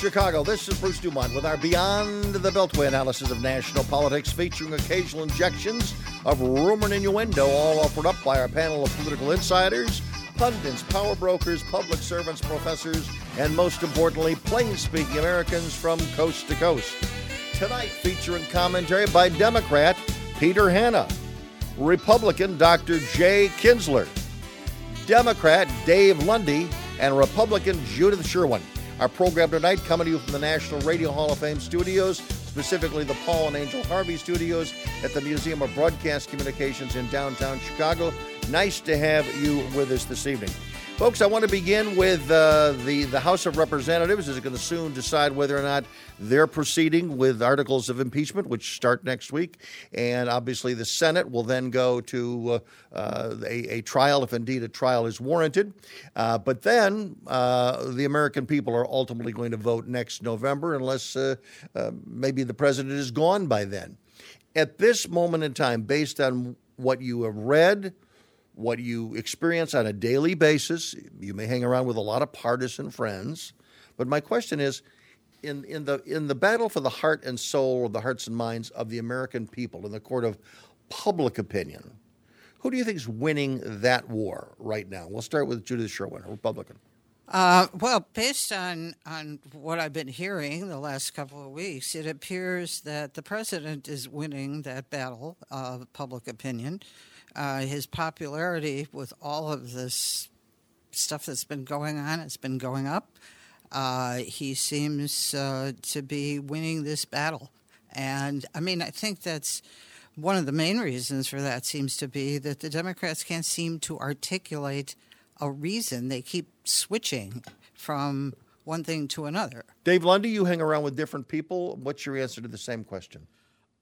Chicago. This is Bruce Dumont with our Beyond the Beltway analysis of national politics, featuring occasional injections of rumor and innuendo, all offered up by our panel of political insiders, pundits, power brokers, public servants, professors, and most importantly, plain speaking Americans from coast to coast. Tonight, featuring commentary by Democrat Peter Hanna, Republican Dr. Jay Kinsler, Democrat Dave Lundy, and Republican Judith Sherwin. Our program tonight coming to you from the National Radio Hall of Fame studios, specifically the Paul and Angel Harvey studios at the Museum of Broadcast Communications in downtown Chicago. Nice to have you with us this evening. Folks, I want to begin with uh, the, the House of Representatives is going to soon decide whether or not they're proceeding with articles of impeachment, which start next week. And obviously, the Senate will then go to uh, uh, a, a, trial if indeed a trial is warranted. Uh, but then uh, the American people are ultimately going to vote next November, unless uh, maybe the president is gone by then. At this moment in time, based on what you have read, what you experience on a daily basis. You may hang around with a lot of partisan friends, but my question is in, in, the, in the battle for the heart and soul of the hearts and minds of the American people in the court of public opinion, who do you think is winning that war right now? We'll start with Judith Sherwin, a Republican. Uh, well, based on, on what I've been hearing the last couple of weeks, it appears that the president is winning that battle of public opinion uh, his popularity with all of this stuff that's been going on, it's been going up. Uh, he seems uh, to be winning this battle. And I mean, I think that's one of the main reasons for that seems to be that the Democrats can't seem to articulate a reason. They keep switching from one thing to another. Dave Lundy, you hang around with different people. What's your answer to the same question?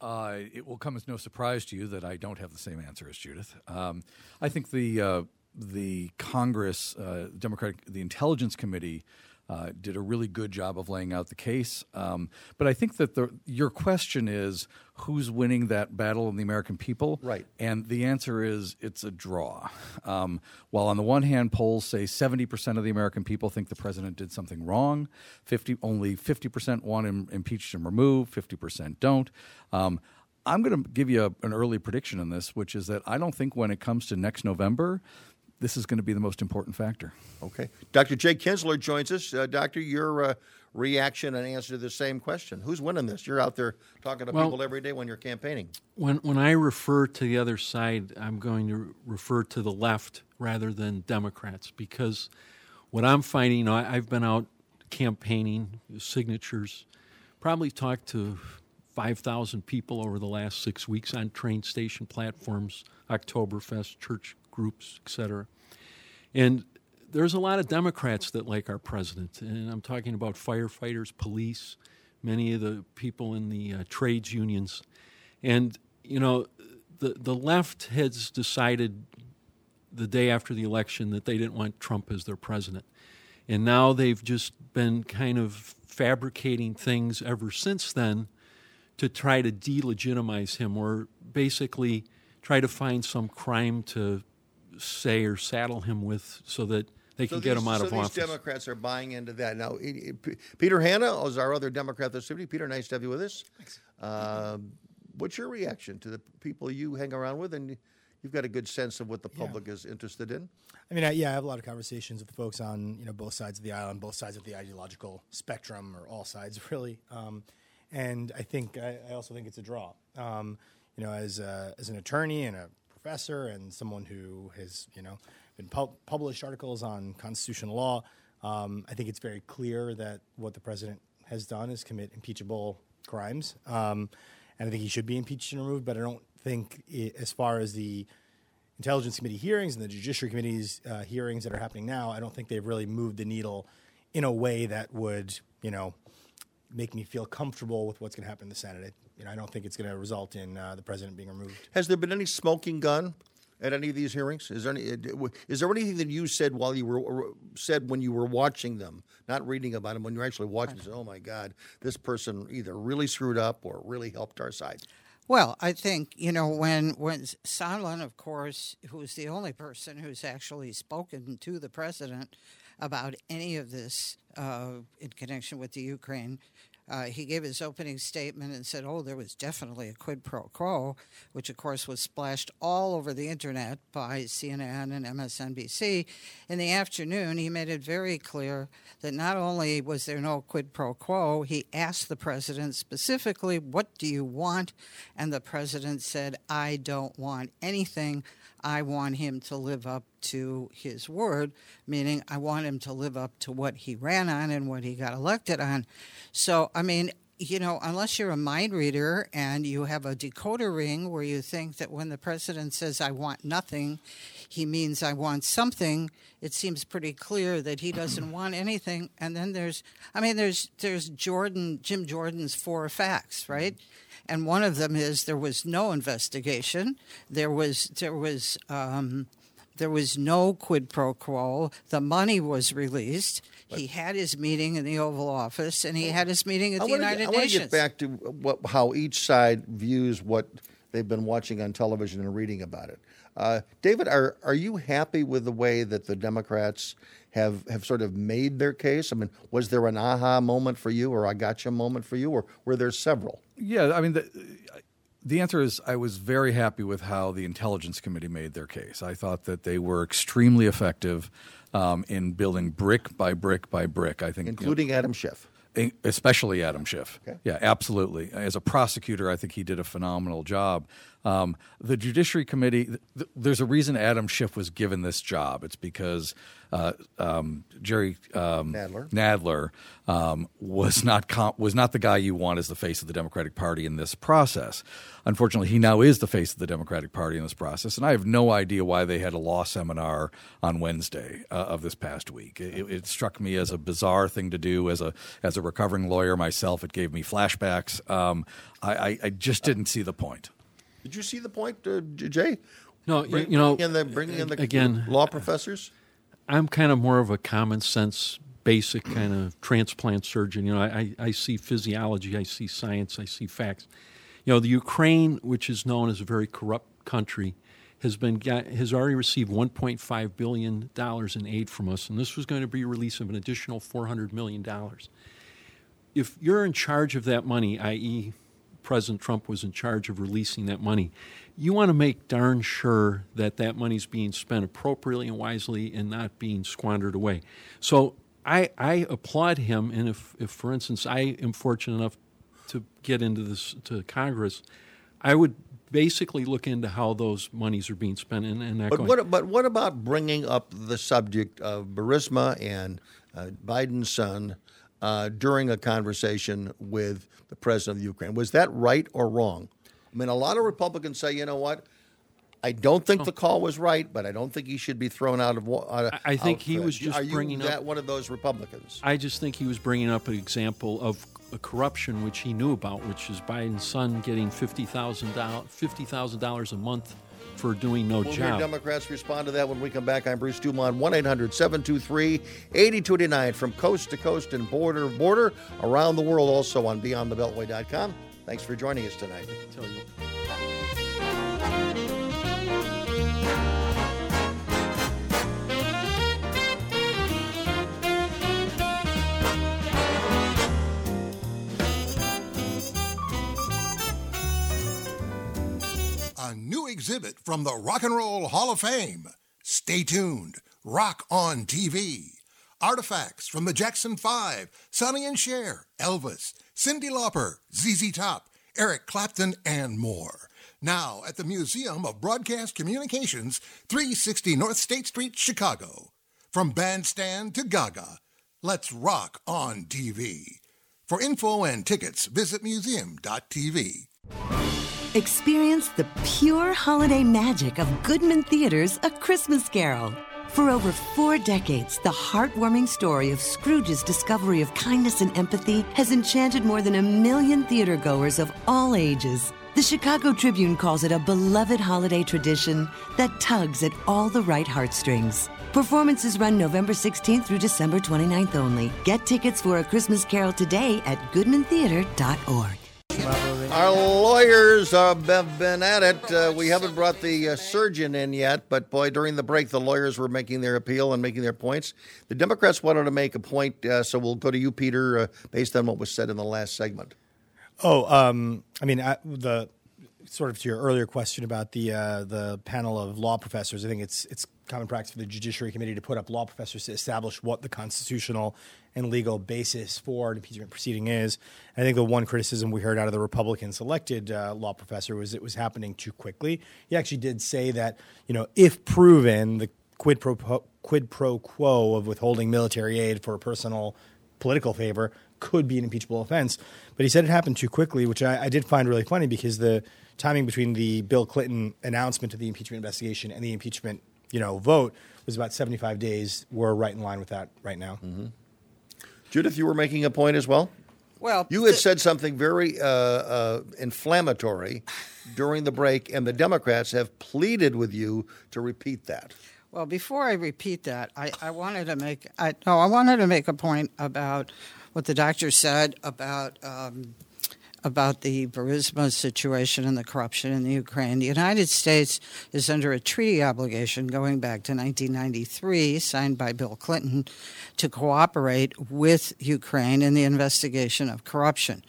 Uh, it will come as no surprise to you that I don't have the same answer as Judith. Um, I think the uh, the Congress, uh, Democratic, the Intelligence Committee. Uh, did a really good job of laying out the case, um, but I think that the, your question is who's winning that battle of the American people, right? And the answer is it's a draw. Um, while on the one hand, polls say seventy percent of the American people think the president did something wrong, fifty only fifty percent want him impeached and removed, fifty percent don't. Um, I'm going to give you a, an early prediction on this, which is that I don't think when it comes to next November, this is going to be the most important factor. Okay. Dr. Jay Kinsler joins us. Uh, doctor, your uh, reaction and answer to the same question. Who's winning this? You're out there talking to well, people every day when you're campaigning. When, when I refer to the other side, I'm going to refer to the left rather than Democrats because what I'm finding, you know, I, I've been out campaigning, signatures, probably talked to 5,000 people over the last six weeks on train station platforms, Oktoberfest, church groups, etc. And there's a lot of Democrats that like our president, and I'm talking about firefighters, police, many of the people in the uh, trades unions, and you know, the the left has decided the day after the election that they didn't want Trump as their president, and now they've just been kind of fabricating things ever since then to try to delegitimize him or basically try to find some crime to say or saddle him with so that they can get him out so of these office. Democrats are buying into that. Now, Peter Hanna is our other Democrat this evening. Peter, nice to have you with us. Thanks. Uh, what's your reaction to the people you hang around with? And you've got a good sense of what the public yeah. is interested in. I mean, I, yeah, I have a lot of conversations with folks on you know both sides of the aisle, on both sides of the ideological spectrum, or all sides really. Um, and I think I, I, also think it's a draw. Um, you know, as a, as an attorney and a professor and someone who has, you know, been published articles on constitutional law. Um, I think it's very clear that what the president has done is commit impeachable crimes, um, and I think he should be impeached and removed. But I don't think, it, as far as the Intelligence Committee hearings and the Judiciary Committee's uh, hearings that are happening now, I don't think they've really moved the needle in a way that would, you know, make me feel comfortable with what's going to happen in the Senate. You know, I don't think it's going to result in uh, the president being removed. Has there been any smoking gun at any of these hearings? Is there any? Uh, is there anything that you said while you were said when you were watching them, not reading about them, when you're actually watching? Said, "Oh my God, this person either really screwed up or really helped our side." Well, I think you know when when Sondland, of course, who's the only person who's actually spoken to the president about any of this uh, in connection with the Ukraine. Uh, he gave his opening statement and said, Oh, there was definitely a quid pro quo, which of course was splashed all over the internet by CNN and MSNBC. In the afternoon, he made it very clear that not only was there no quid pro quo, he asked the president specifically, What do you want? And the president said, I don't want anything. I want him to live up to his word, meaning I want him to live up to what he ran on and what he got elected on. So, I mean, you know, unless you're a mind reader and you have a decoder ring where you think that when the president says, I want nothing, he means I want something, it seems pretty clear that he doesn't want anything. And then there's, I mean, there's, there's Jordan, Jim Jordan's four facts, right? and one of them is there was no investigation. There was there was um, there was no quid pro quo. The money was released. But he had his meeting in the Oval Office, and he had his meeting at I the United get, I Nations. I want to get back to what, how each side views what they've been watching on television and reading about it. Uh, David, are are you happy with the way that the Democrats have have sort of made their case? I mean, was there an aha moment for you, or a gotcha moment for you, or were there several? Yeah, I mean, the, the answer is I was very happy with how the Intelligence Committee made their case. I thought that they were extremely effective um, in building brick by brick by brick. I think, including you know, Adam Schiff especially Adam Schiff. Okay. Yeah, absolutely. As a prosecutor, I think he did a phenomenal job. Um, the Judiciary Committee, th- there's a reason Adam Schiff was given this job. It's because uh, um, Jerry um, Nadler, Nadler um, was not com- was not the guy you want as the face of the Democratic Party in this process. Unfortunately, he now is the face of the Democratic Party in this process, and I have no idea why they had a law seminar on Wednesday uh, of this past week. It, it, struck me as a bizarre thing to do as a as a recovering lawyer myself. It gave me flashbacks. Um, I, I, I just didn't see the point. Did you see the point, uh, Jay? No, Bring, you know, bringing in the, bringing in the again, law professors. I'm kind of more of a common sense, basic kind of transplant surgeon. You know, I, I see physiology, I see science, I see facts. You know, the Ukraine, which is known as a very corrupt country, has been has already received 1.5 billion dollars in aid from us, and this was going to be a release of an additional 400 million dollars. If you're in charge of that money, i.e., President Trump was in charge of releasing that money, you want to make darn sure that that money's being spent appropriately and wisely and not being squandered away. So I, I applaud him, and if, if, for instance, I am fortunate enough to get into this to Congress, I would basically look into how those monies are being spent. And, and but what but what about bringing up the subject of Burisma and uh, Biden's son uh, during a conversation with the president of Ukraine. Was that right or wrong? I mean, a lot of Republicans say, you know what? I don't think the call was right, but I don't think he should be thrown out of. Uh, I think he was just are you bringing that up one of those Republicans. I just think he was bringing up an example of a corruption which he knew about, which is Biden's son getting fifty thousand dollars fifty thousand dollars a month for doing no we'll job. Hear Democrats respond to that when we come back. I'm Bruce Dumont, 1 800 723 8289 from coast to coast and border to border around the world, also on BeyondTheBeltway.com. Thanks for joining us tonight. From the Rock and Roll Hall of Fame. Stay tuned. Rock on TV. Artifacts from the Jackson 5, Sonny and Cher, Elvis, Cyndi Lauper, ZZ Top, Eric Clapton, and more. Now at the Museum of Broadcast Communications, 360 North State Street, Chicago. From bandstand to Gaga, let's rock on TV. For info and tickets, visit museum.tv. Experience the pure holiday magic of Goodman Theatre's A Christmas Carol. For over four decades, the heartwarming story of Scrooge's discovery of kindness and empathy has enchanted more than a million theatergoers of all ages. The Chicago Tribune calls it a beloved holiday tradition that tugs at all the right heartstrings. Performances run November 16th through December 29th only. Get tickets for A Christmas Carol today at goodmantheater.org. Our lawyers have been at it. Uh, we haven't brought the uh, surgeon in yet, but boy, during the break, the lawyers were making their appeal and making their points. The Democrats wanted to make a point, uh, so we'll go to you, Peter, uh, based on what was said in the last segment. Oh, um, I mean, I, the sort of to your earlier question about the uh, the panel of law professors, I think it's it's common practice for the Judiciary Committee to put up law professors to establish what the constitutional and legal basis for an impeachment proceeding is. And I think the one criticism we heard out of the Republican selected uh, law professor was it was happening too quickly. He actually did say that you know if proven the quid pro quid pro quo of withholding military aid for personal political favor could be an impeachable offense. But he said it happened too quickly, which I, I did find really funny because the timing between the Bill Clinton announcement of the impeachment investigation and the impeachment, you know, vote was about 75 days. We're right in line with that right now. Mm-hmm. Judith, you were making a point as well. Well, you had said something very uh, uh, inflammatory during the break, and the Democrats have pleaded with you to repeat that. Well, before I repeat that, I, I wanted to make I, no, I wanted to make a point about what the doctor said about um, about the Burisma situation and the corruption in the Ukraine. The United States is under a treaty obligation going back to 1993, signed by Bill Clinton, to cooperate with Ukraine in the investigation of corruption.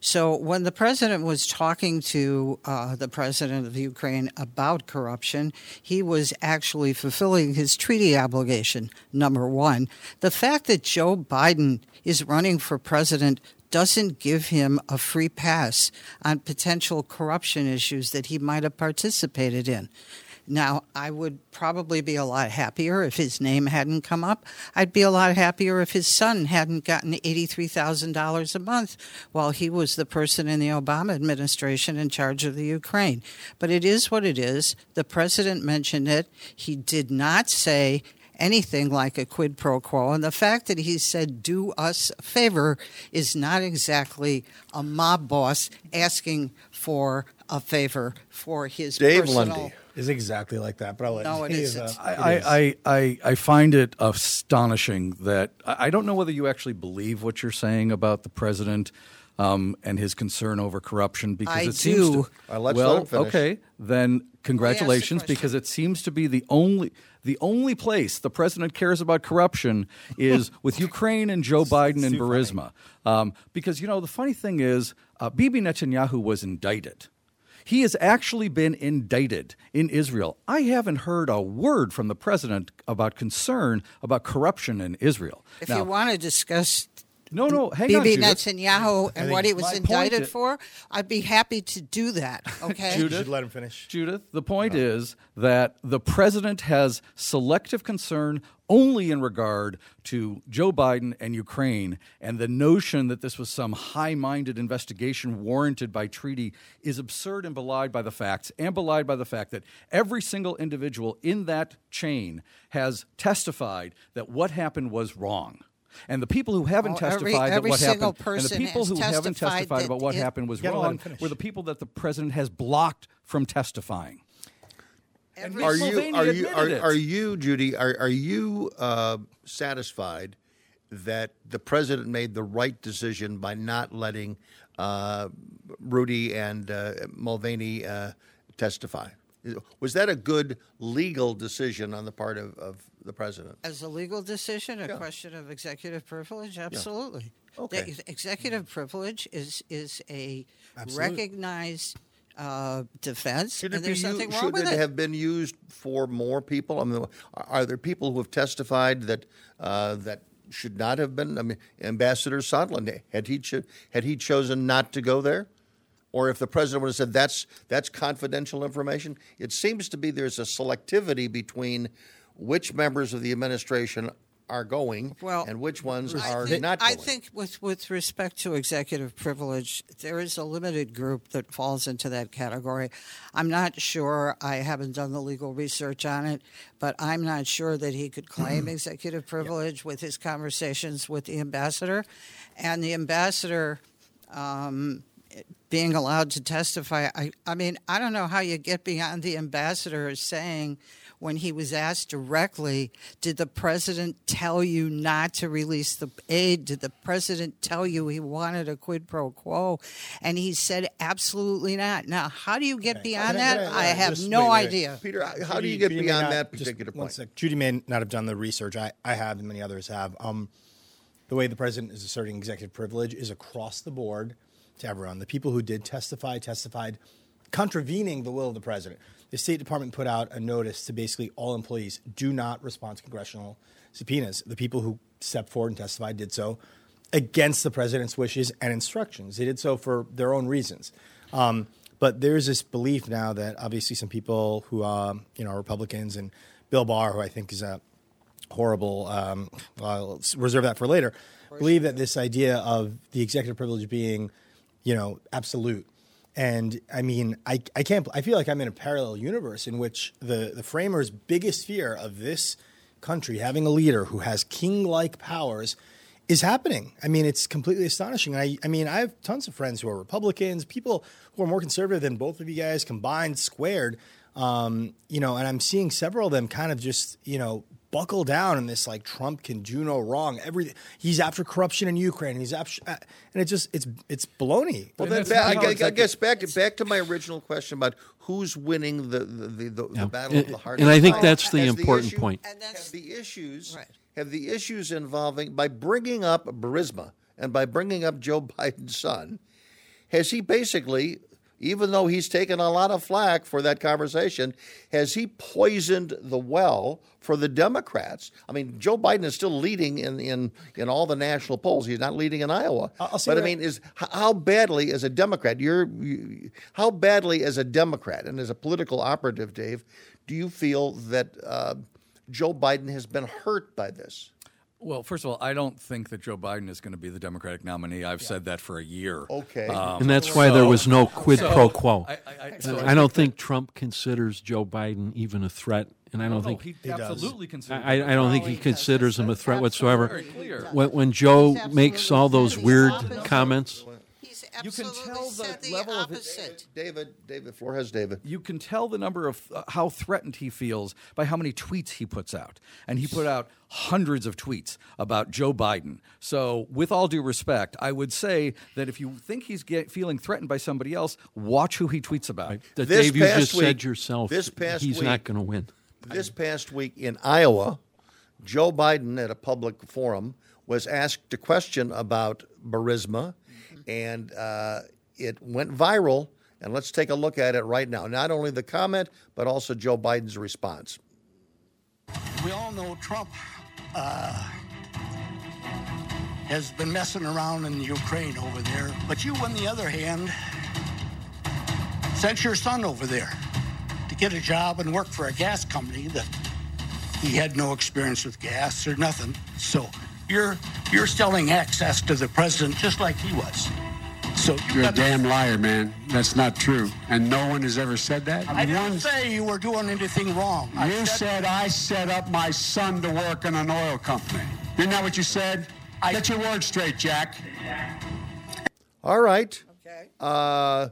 So when the president was talking to uh, the president of Ukraine about corruption, he was actually fulfilling his treaty obligation, number one. The fact that Joe Biden is running for president doesn't give him a free pass on potential corruption issues that he might have participated in. Now, I would probably be a lot happier if his name hadn't come up. I'd be a lot happier if his son hadn't gotten $83,000 a month while he was the person in the Obama administration in charge of the Ukraine. But it is what it is. The president mentioned it. He did not say anything like a quid pro quo. And the fact that he said, do us a favor, is not exactly a mob boss asking for a favor for his Dave personal. Lundy is exactly like that, but I'll let no, it Dave, isn't. Uh, I, it is. I, I, I find it astonishing that I don't know whether you actually believe what you're saying about the president um, and his concern over corruption because I it seems do. to, Uh, well let okay then congratulations because it seems to be the only the only place the president cares about corruption is with Ukraine and Joe Biden and too. Burisma um, because you know the funny thing is uh, Bibi Netanyahu was indicted. He has actually been indicted in Israel. I haven't heard a word from the president about concern about corruption in Israel. If Now- you want to discuss no, no, hang on, Bibi Judith. Netanyahu and what he was indicted is- for, I'd be happy to do that. Okay. you should let him finish. Judith, the point is that the president has selective concern only in regard to Joe Biden and Ukraine, and the notion that this was some high minded investigation warranted by treaty is absurd and belied by the facts, and belied by the fact that every single individual in that chain has testified that what happened was wrong. And the people who haven't Oh, testified every that what happened, and the people has who haven't testified testified about what it- happened was You gotta let him wrong were the people that the president has blocked from testifying. Every- Are you are you are, it. are you Judy are are you uh, satisfied that the president made the right decision by not letting uh, Rudy and uh, Mulvaney uh, testify? Was that a good legal decision on the part of, of the president? As a legal decision, a question of executive privilege, absolutely. Okay. The ex- executive privilege is is a recognized uh, defense, Should and be there's u- nothing wrong should with it it. have been used for more people? I mean, are- are there people who have testified that uh, that should not have been? I mean, Ambassador Sondland had he cho- had he chosen not to go there, or if the president would have said that's that's confidential information, it seems to be there's a selectivity between which members of the administration are going Well, and which ones are not I think with, with respect to executive privilege, there is a limited group that falls into that category. I'm not sure, I haven't done the legal research on it, but I'm not sure that he could claim executive privilege with his conversations with the ambassador. And the ambassador um, being allowed to testify. I, I mean, I don't know how you get beyond the ambassador saying when he was asked directly, did the president tell you not to release the aid? Did the president tell you he wanted a quid pro quo? And he said, absolutely not. Now, how do you get beyond Can I- that? can I- I, have just- no wait, wait. idea. Peter, how do you get Judy beyond not- that particular point? sec. Judy may not have done the research. I, I have, and many others have. Um, the way the president is asserting executive privilege is across the board to everyone. The people who did testify testified contravening the will of the president. The State Department put out a notice to basically all employees do not respond to congressional subpoenas. The people who stepped forward and testified did so against the president's wishes and instructions. They did so for their own reasons. Um, but there's this belief now that obviously some people who um, you know are Republicans and Bill Barr, who I think is a horrible. Um, let's reserve that for later. Believe that this idea of the executive privilege being, you know, absolute. And I mean, I, I can't. I feel like I'm in a parallel universe in which the the framers' biggest fear of this country having a leader who has king-like powers is happening. I mean, it's completely astonishing. I, I mean, I have tons of friends who are Republicans, people who are more conservative than both of you guys combined, squared. Um, you know, and I'm seeing several of them kind of just, you know, buckle down in this like Trump can do no wrong. Every he's after corruption in Ukraine. He's after, uh, and it's just it's it's baloney. Well, And then back, not I, how gu- I guess back to back to my original question about who's winning the the, the, the, Yeah. the battle of And- the heart. and I think that's the the important issue- point. And that's- have the issues Right. have the issues involving by bringing up Burisma and by bringing up Joe Biden's son, has he basically, even though he's taken a lot of flack for that conversation, has he poisoned the well for the Democrats? I mean, Joe Biden is still leading in in, in all the national polls. He's not leading in Iowa. I'll- I'll say but I mean, is how badly as a Democrat, you're you, how badly as a Democrat and as a political operative, Dave, do you feel that uh, Joe Biden has been hurt by this? Well, first of all, I don't think that Joe Biden is going to be the Democratic nominee. I've said that for a year. Okay. Um, and that's why there was no quid pro quo. I- I- I- I, don't think Trump considers Joe Biden even a threat, and I don't No, think he, absolutely considers. I, I don't think he considers him a threat whatsoever. Very clear. When, when Joe makes all those weird the opposite. comments, He's You can tell the said the level of it- opposite. David, David, floor has David. you can tell the number of uh, how threatened he feels by how many tweets he puts out. And he put out hundreds of tweets about Joe Biden. So, with all due respect, I would say that if you think he's get, feeling threatened by somebody else, watch who he tweets about. that This Dave, you past just said yourself, this past he's week- not going to win. This past week in Iowa, Joe Biden at a public forum was asked a question about Burisma, and uh, it went viral. And let's take a look at it right now. Not only the comment, but also Joe Biden's response. We all know Trump uh, has been messing around in Ukraine over there, but you, on the other hand, sent your son over there to get a job and work for a gas company that he had no experience with gas or nothing. So you're you're selling access to the president just like he was. So you You're a damn liar, man. That's not true. And no one has ever said that. I didn't One- say you were doing anything wrong. I you said I set up my son to work in an oil company. Isn't that what you said? I- Get your words straight, Jack. All right. Okay. Uh,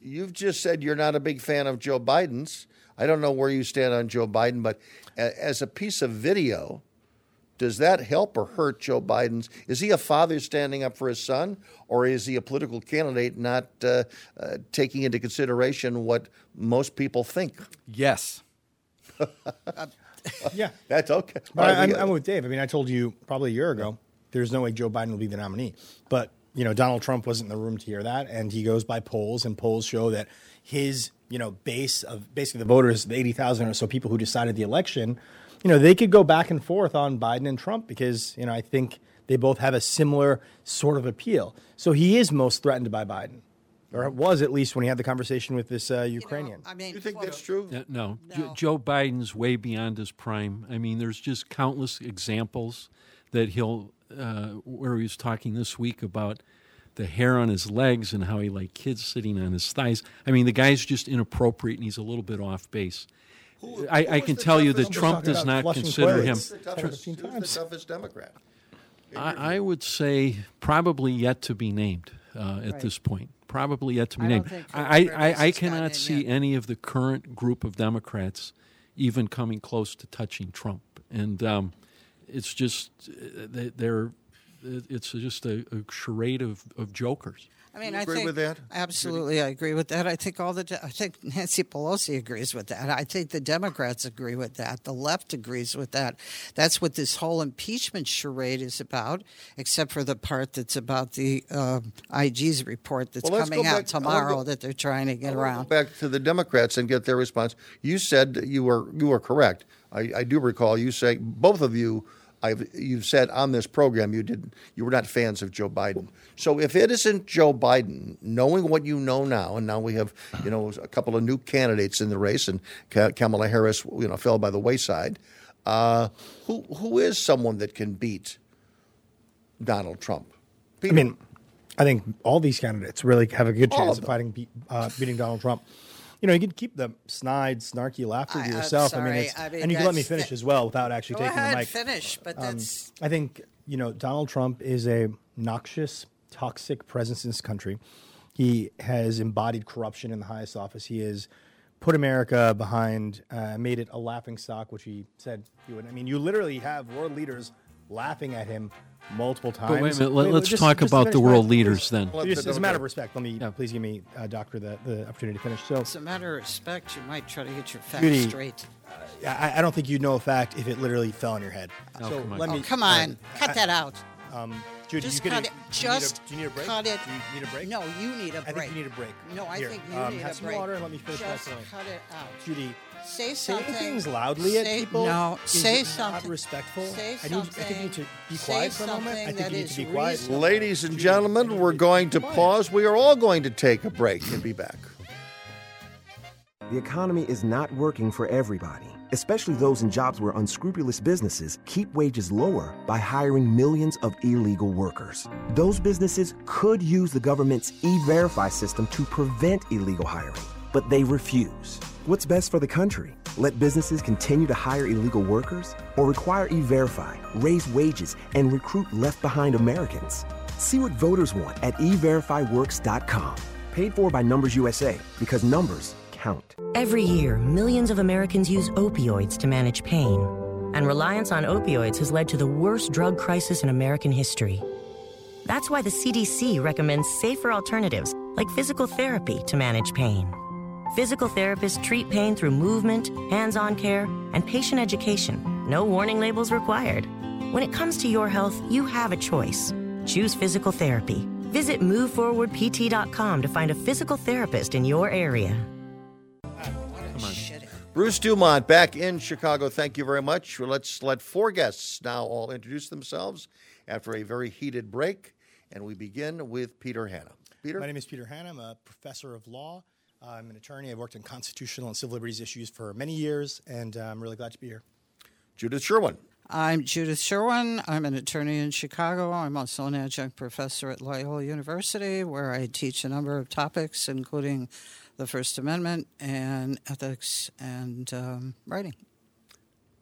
you've just said you're not a big fan of Joe Biden's. I don't know where you stand on Joe Biden, but as a piece of video, does that help or hurt Joe Biden's? Is he a father standing up for his son, or is he a political candidate not uh, uh, taking into consideration what most people think? Yes. Yeah, That's okay. But All right, I, we I'm, I'm with Dave. I mean, I told you probably a year ago. There's no way Joe Biden will be the nominee. But you know, Donald Trump wasn't in the room to hear that, and he goes by polls, and polls show that his you know base of basically the voters, the 80,000 or so people who decided the election, you know, they could go back and forth on Biden and Trump because you know I think they both have a similar sort of appeal. So he is most threatened by Biden, or was at least when he had the conversation with this uh, You know, Ukrainian. I mean, you think well, that's true? Uh, no, Jo- Joe Biden's way beyond his prime. I mean, there's just countless examples that he'll, uh, where he was talking this week about the hair on his legs and how he liked kids sitting on his thighs. I mean, the guy's just inappropriate and he's a little bit off base. I, I can tell you that Trump does not consider him. toilets. Who's the toughest, who's the toughest Democrat? I, I would say probably yet to be named. uh, at Right. this point. Probably yet to be I named. I, I, I, I has gotten cannot see yet. any of the current group of Democrats even coming close to touching Trump. And um, it's just, uh, they're, it's just a, a charade of, of jokers. I mean, You I agree think with that, absolutely, I agree with that. I think all the I think Nancy Pelosi agrees with that. I think the Democrats agree with that. The left agrees with that. That's what this whole impeachment charade is about, except for the part that's about the uh, IG's report that's Well, coming out back- tomorrow go- that they're trying to get I around. Go back to the Democrats and get their response. You said you were you were correct. I, I do recall you say both of you. I've, you've said on this program you did you were not fans of Joe Biden. So if it isn't Joe Biden, knowing what you know now, and now we have you know a couple of new candidates in the race, and Kamala Harris you know fell by the wayside. Uh, who who is someone that can beat Donald Trump? I mean, I think all these candidates really have a good All chance of of fighting, uh, beating Donald Trump. You know, you can keep the snide, snarky laughter I- to yourself. I mean, it's, I mean, and you can let me finish as well without actually taking ahead, the mic. finish, but Um, that's I think you know Donald Trump is a noxious, toxic presence in this country. He has embodied corruption in the highest office. He has put America behind, uh, made it a laughing stock, which he said he would. I mean, you literally have world leaders laughing at him multiple times. But wait a minute, let, let's just- talk just about the my- world please. leaders then. Let Just as a matter of respect, let me please give me, uh, Doctor, the, the opportunity to finish. So, as a matter of respect, you might try to get your facts Judy, straight. I, I don't think you'd know a fact if it literally fell on your head. Oh, so come on. let me. Oh, come uh, on, cut I- that out. Um, Judy, Just you cut could, it. do you need a- Just do you need a break? cut it. Do you need a break? No, you need a break. I think you need a break. No, I Here, think you um, need have a some water and let me finish my Just point. cut it out. Judy, Say saying something. things loudly at say, people No, is say not something. respectful. Say I, need, I think you need to something- be say quiet for a moment. I something think that you need to be quiet. reasonable. Ladies and gentlemen, we're going to pause. We are all going to take a break and be back. The economy is not working for everybody, especially those in jobs where unscrupulous businesses keep wages lower by hiring millions of illegal workers. Those businesses could use the government's e verify system to prevent illegal hiring, but they refuse. What's best for the country? Let businesses continue to hire illegal workers or require e verify, raise wages, and recruit left behind Americans? See what voters want at everifyworks.com. Paid for by Numbers USA because numbers count. Every year, millions of Americans use opioids to manage pain. And reliance on opioids has led to the worst drug crisis in American history. That's why the CDC recommends safer alternatives like physical therapy to manage pain. Physical therapists treat pain through movement, hands on care, and patient education. No warning labels required. When it comes to your health, you have a choice. Choose physical therapy. Visit moveforwardpt.com to find a physical therapist in your area. Bruce Dumont back in Chicago. Thank you very much. Let's let four guests now all introduce themselves after a very heated break. And we begin with Peter Hanna. Peter? My name is Peter Hanna. I'm a professor of law. I'm an attorney. I've worked in constitutional and civil liberties issues for many years, and uh, I'm really glad to be here. Judith Sherwin. I'm Judith Sherwin. I'm an attorney in Chicago. I'm also an adjunct professor at Loyola University, where I teach a number of topics, including the First Amendment and ethics and um, writing.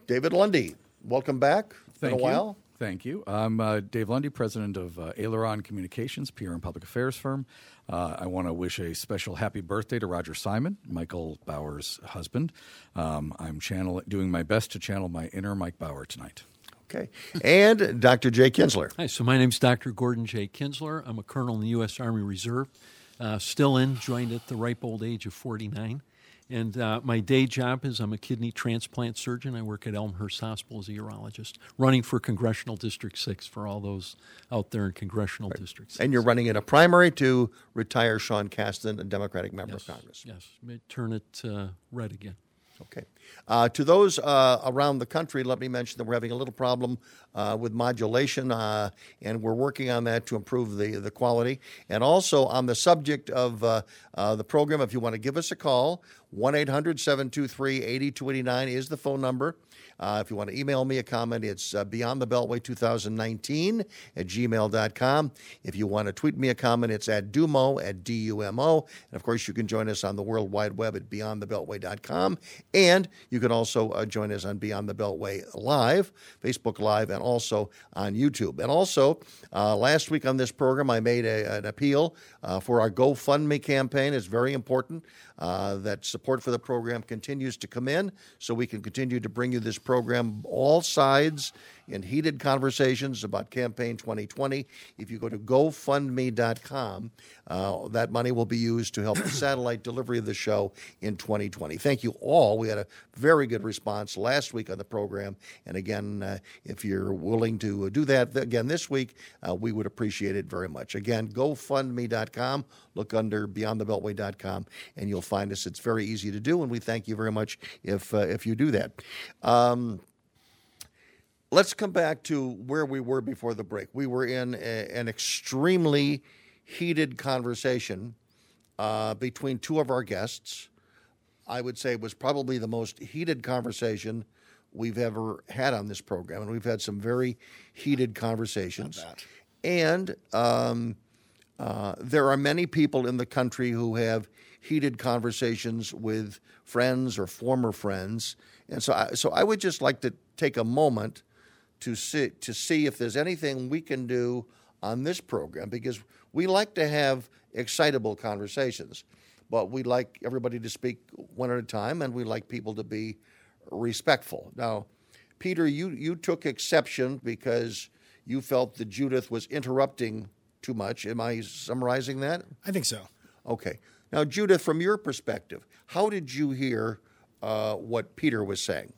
David Lundy. Welcome back. It's Thank been a you. while. Thank you. I'm uh, Dave Lundy, president of uh, Aileron Communications, PR and public affairs firm. Uh, I want to wish a special happy birthday to Roger Simon, Michael Bauer's husband. Um, I'm channel doing my best to channel my inner Mike Bauer tonight. Okay. And Dr. Jay Kinsler. Hi, so my name's Dr. Gordon J. Kinsler. I'm a colonel in the U.S. Army Reserve, uh, still in, joined at the ripe old age of 49. And uh, my day job is I'm a kidney transplant surgeon. I work at Elmhurst Hospital as a urologist, running for Congressional District 6 for all those out there in Congressional District 6. And you're running in a primary to retire Sean Casten, a Democratic member of Congress. Yes, may turn it uh, red again. Okay. Uh, to those uh, around the country, let me mention that we're having a little problem uh, with modulation, uh, and we're working on that to improve the, the quality. And also on the subject of uh, uh, the program, if you want to give us a call, 1 800 723 8289 is the phone number. If you want to email me a comment, it's uh, Beyond the Beltway 2019 at gmail.com. If you want to tweet me a comment, it's at Dumo at D U M O. And of course, you can join us on the World Wide Web at beyondthebeltway.com And you can also uh, join us on Beyond the Beltway Live, Facebook Live, and also on YouTube. And also, uh, last week on this program, I made a, an appeal uh, for our GoFundMe campaign. It's very important uh, that support for the program continues to come in so we can continue to bring you this program, all sides in heated conversations about campaign 2020. If you go to GoFundMe.com, uh, that money will be used to help the satellite delivery of the show in 2020. Thank you all. We had a very good response last week on the program. And again, uh, if you're willing to do that again this week, uh, we would appreciate it very much. Again, GoFundMe.com. Look under BeyondTheBeltway.com, and you'll find us. It's very easy to do, and we thank you very much if uh, if you do that. Um, let's come back to where we were before the break. We were in a, an extremely heated conversation uh, between two of our guests. I would say it was probably the most heated conversation we've ever had on this program, and we've had some very heated conversations. And um, uh, there are many people in the country who have heated conversations with friends or former friends, and so I, so I would just like to take a moment to see to see if there's anything we can do on this program because we like to have excitable conversations, but we like everybody to speak one at a time, and we like people to be respectful. Now, Peter, you you took exception because you felt that Judith was interrupting too much. Am I summarizing that? I think so. Okay. Now, Judith, from your perspective, how did you hear uh, what Peter was saying?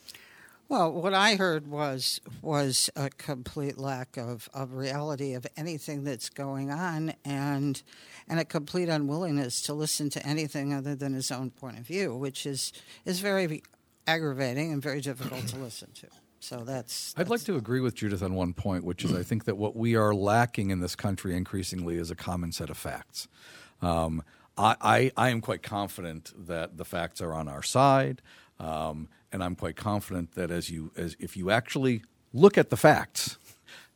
Well, what I heard was was a complete lack of, of reality of anything that's going on and and a complete unwillingness to listen to anything other than his own point of view, which is is very aggravating and very difficult to listen to. So that's, I'd like to agree with Judith on one point, which is I think that what we are lacking in this country increasingly is a common set of facts. Um, I, I, I, am quite confident that the facts are on our side, um, and I'm quite confident that as you as if you actually look at the facts,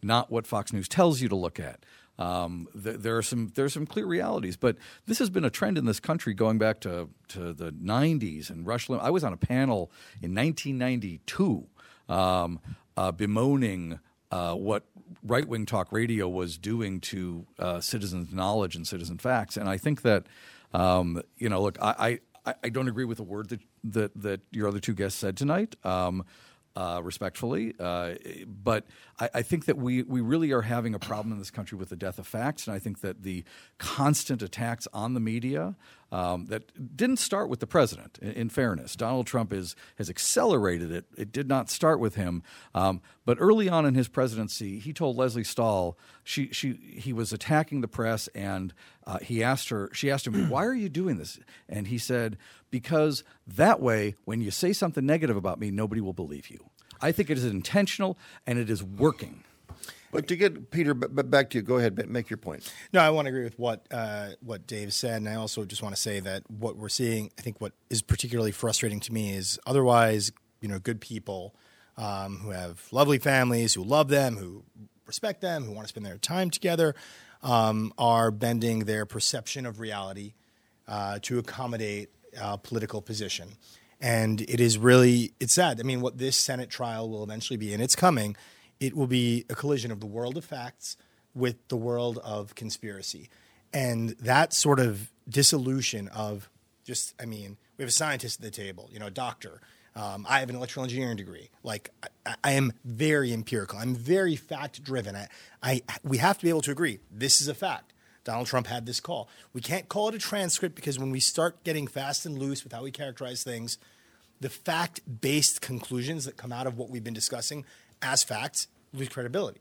not what Fox News tells you to look at. Um, th- there are some there are some clear realities, but this has been a trend in this country going back to to the '90s and Rush Limbaugh. I was on a panel in 1992 um, uh, bemoaning uh, what right wing talk radio was doing to uh, citizens' knowledge and citizen facts. And I think that, um, you know, look, I, I, I, don't agree with a word that, that, that your other two guests said tonight. Um, uh, respectfully. Uh, but I, I, think that we, we really are having a problem in this country with the death of facts. And I think that the constant attacks on the media um, that didn't start with the president, in, in, fairness. Donald Trump is, has accelerated it. It did not start with him. Um, but early on in his presidency, he told Lesley Stahl she, she, he was attacking the press and uh, he asked her, she asked him, Why are you doing this? And he said, Because that way, when you say something negative about me, nobody will believe you. I think it is intentional and it is working. But to get Peter back to you, go ahead, make your point. No, I want to agree with what uh, what Dave said, and I also just want to say that what we're seeing, I think, what is particularly frustrating to me is otherwise, you know, good people um, who have lovely families, who love them, who respect them, who want to spend their time together, um, are bending their perception of reality uh, to accommodate a political position. And it is really it's sad. I mean, what this Senate trial will eventually be, and it's coming it will be a collision of the world of facts with the world of conspiracy. And that sort of dissolution of just, I mean, we have a scientist at the table, you know, a doctor. Um, I have an electrical engineering degree. Like, I, I am very empirical. I'm very fact driven. I, I, we have to be able to agree this is a fact. Donald Trump had this call. We can't call it a transcript because when we start getting fast and loose with how we characterize things, the fact based conclusions that come out of what we've been discussing as facts lose credibility.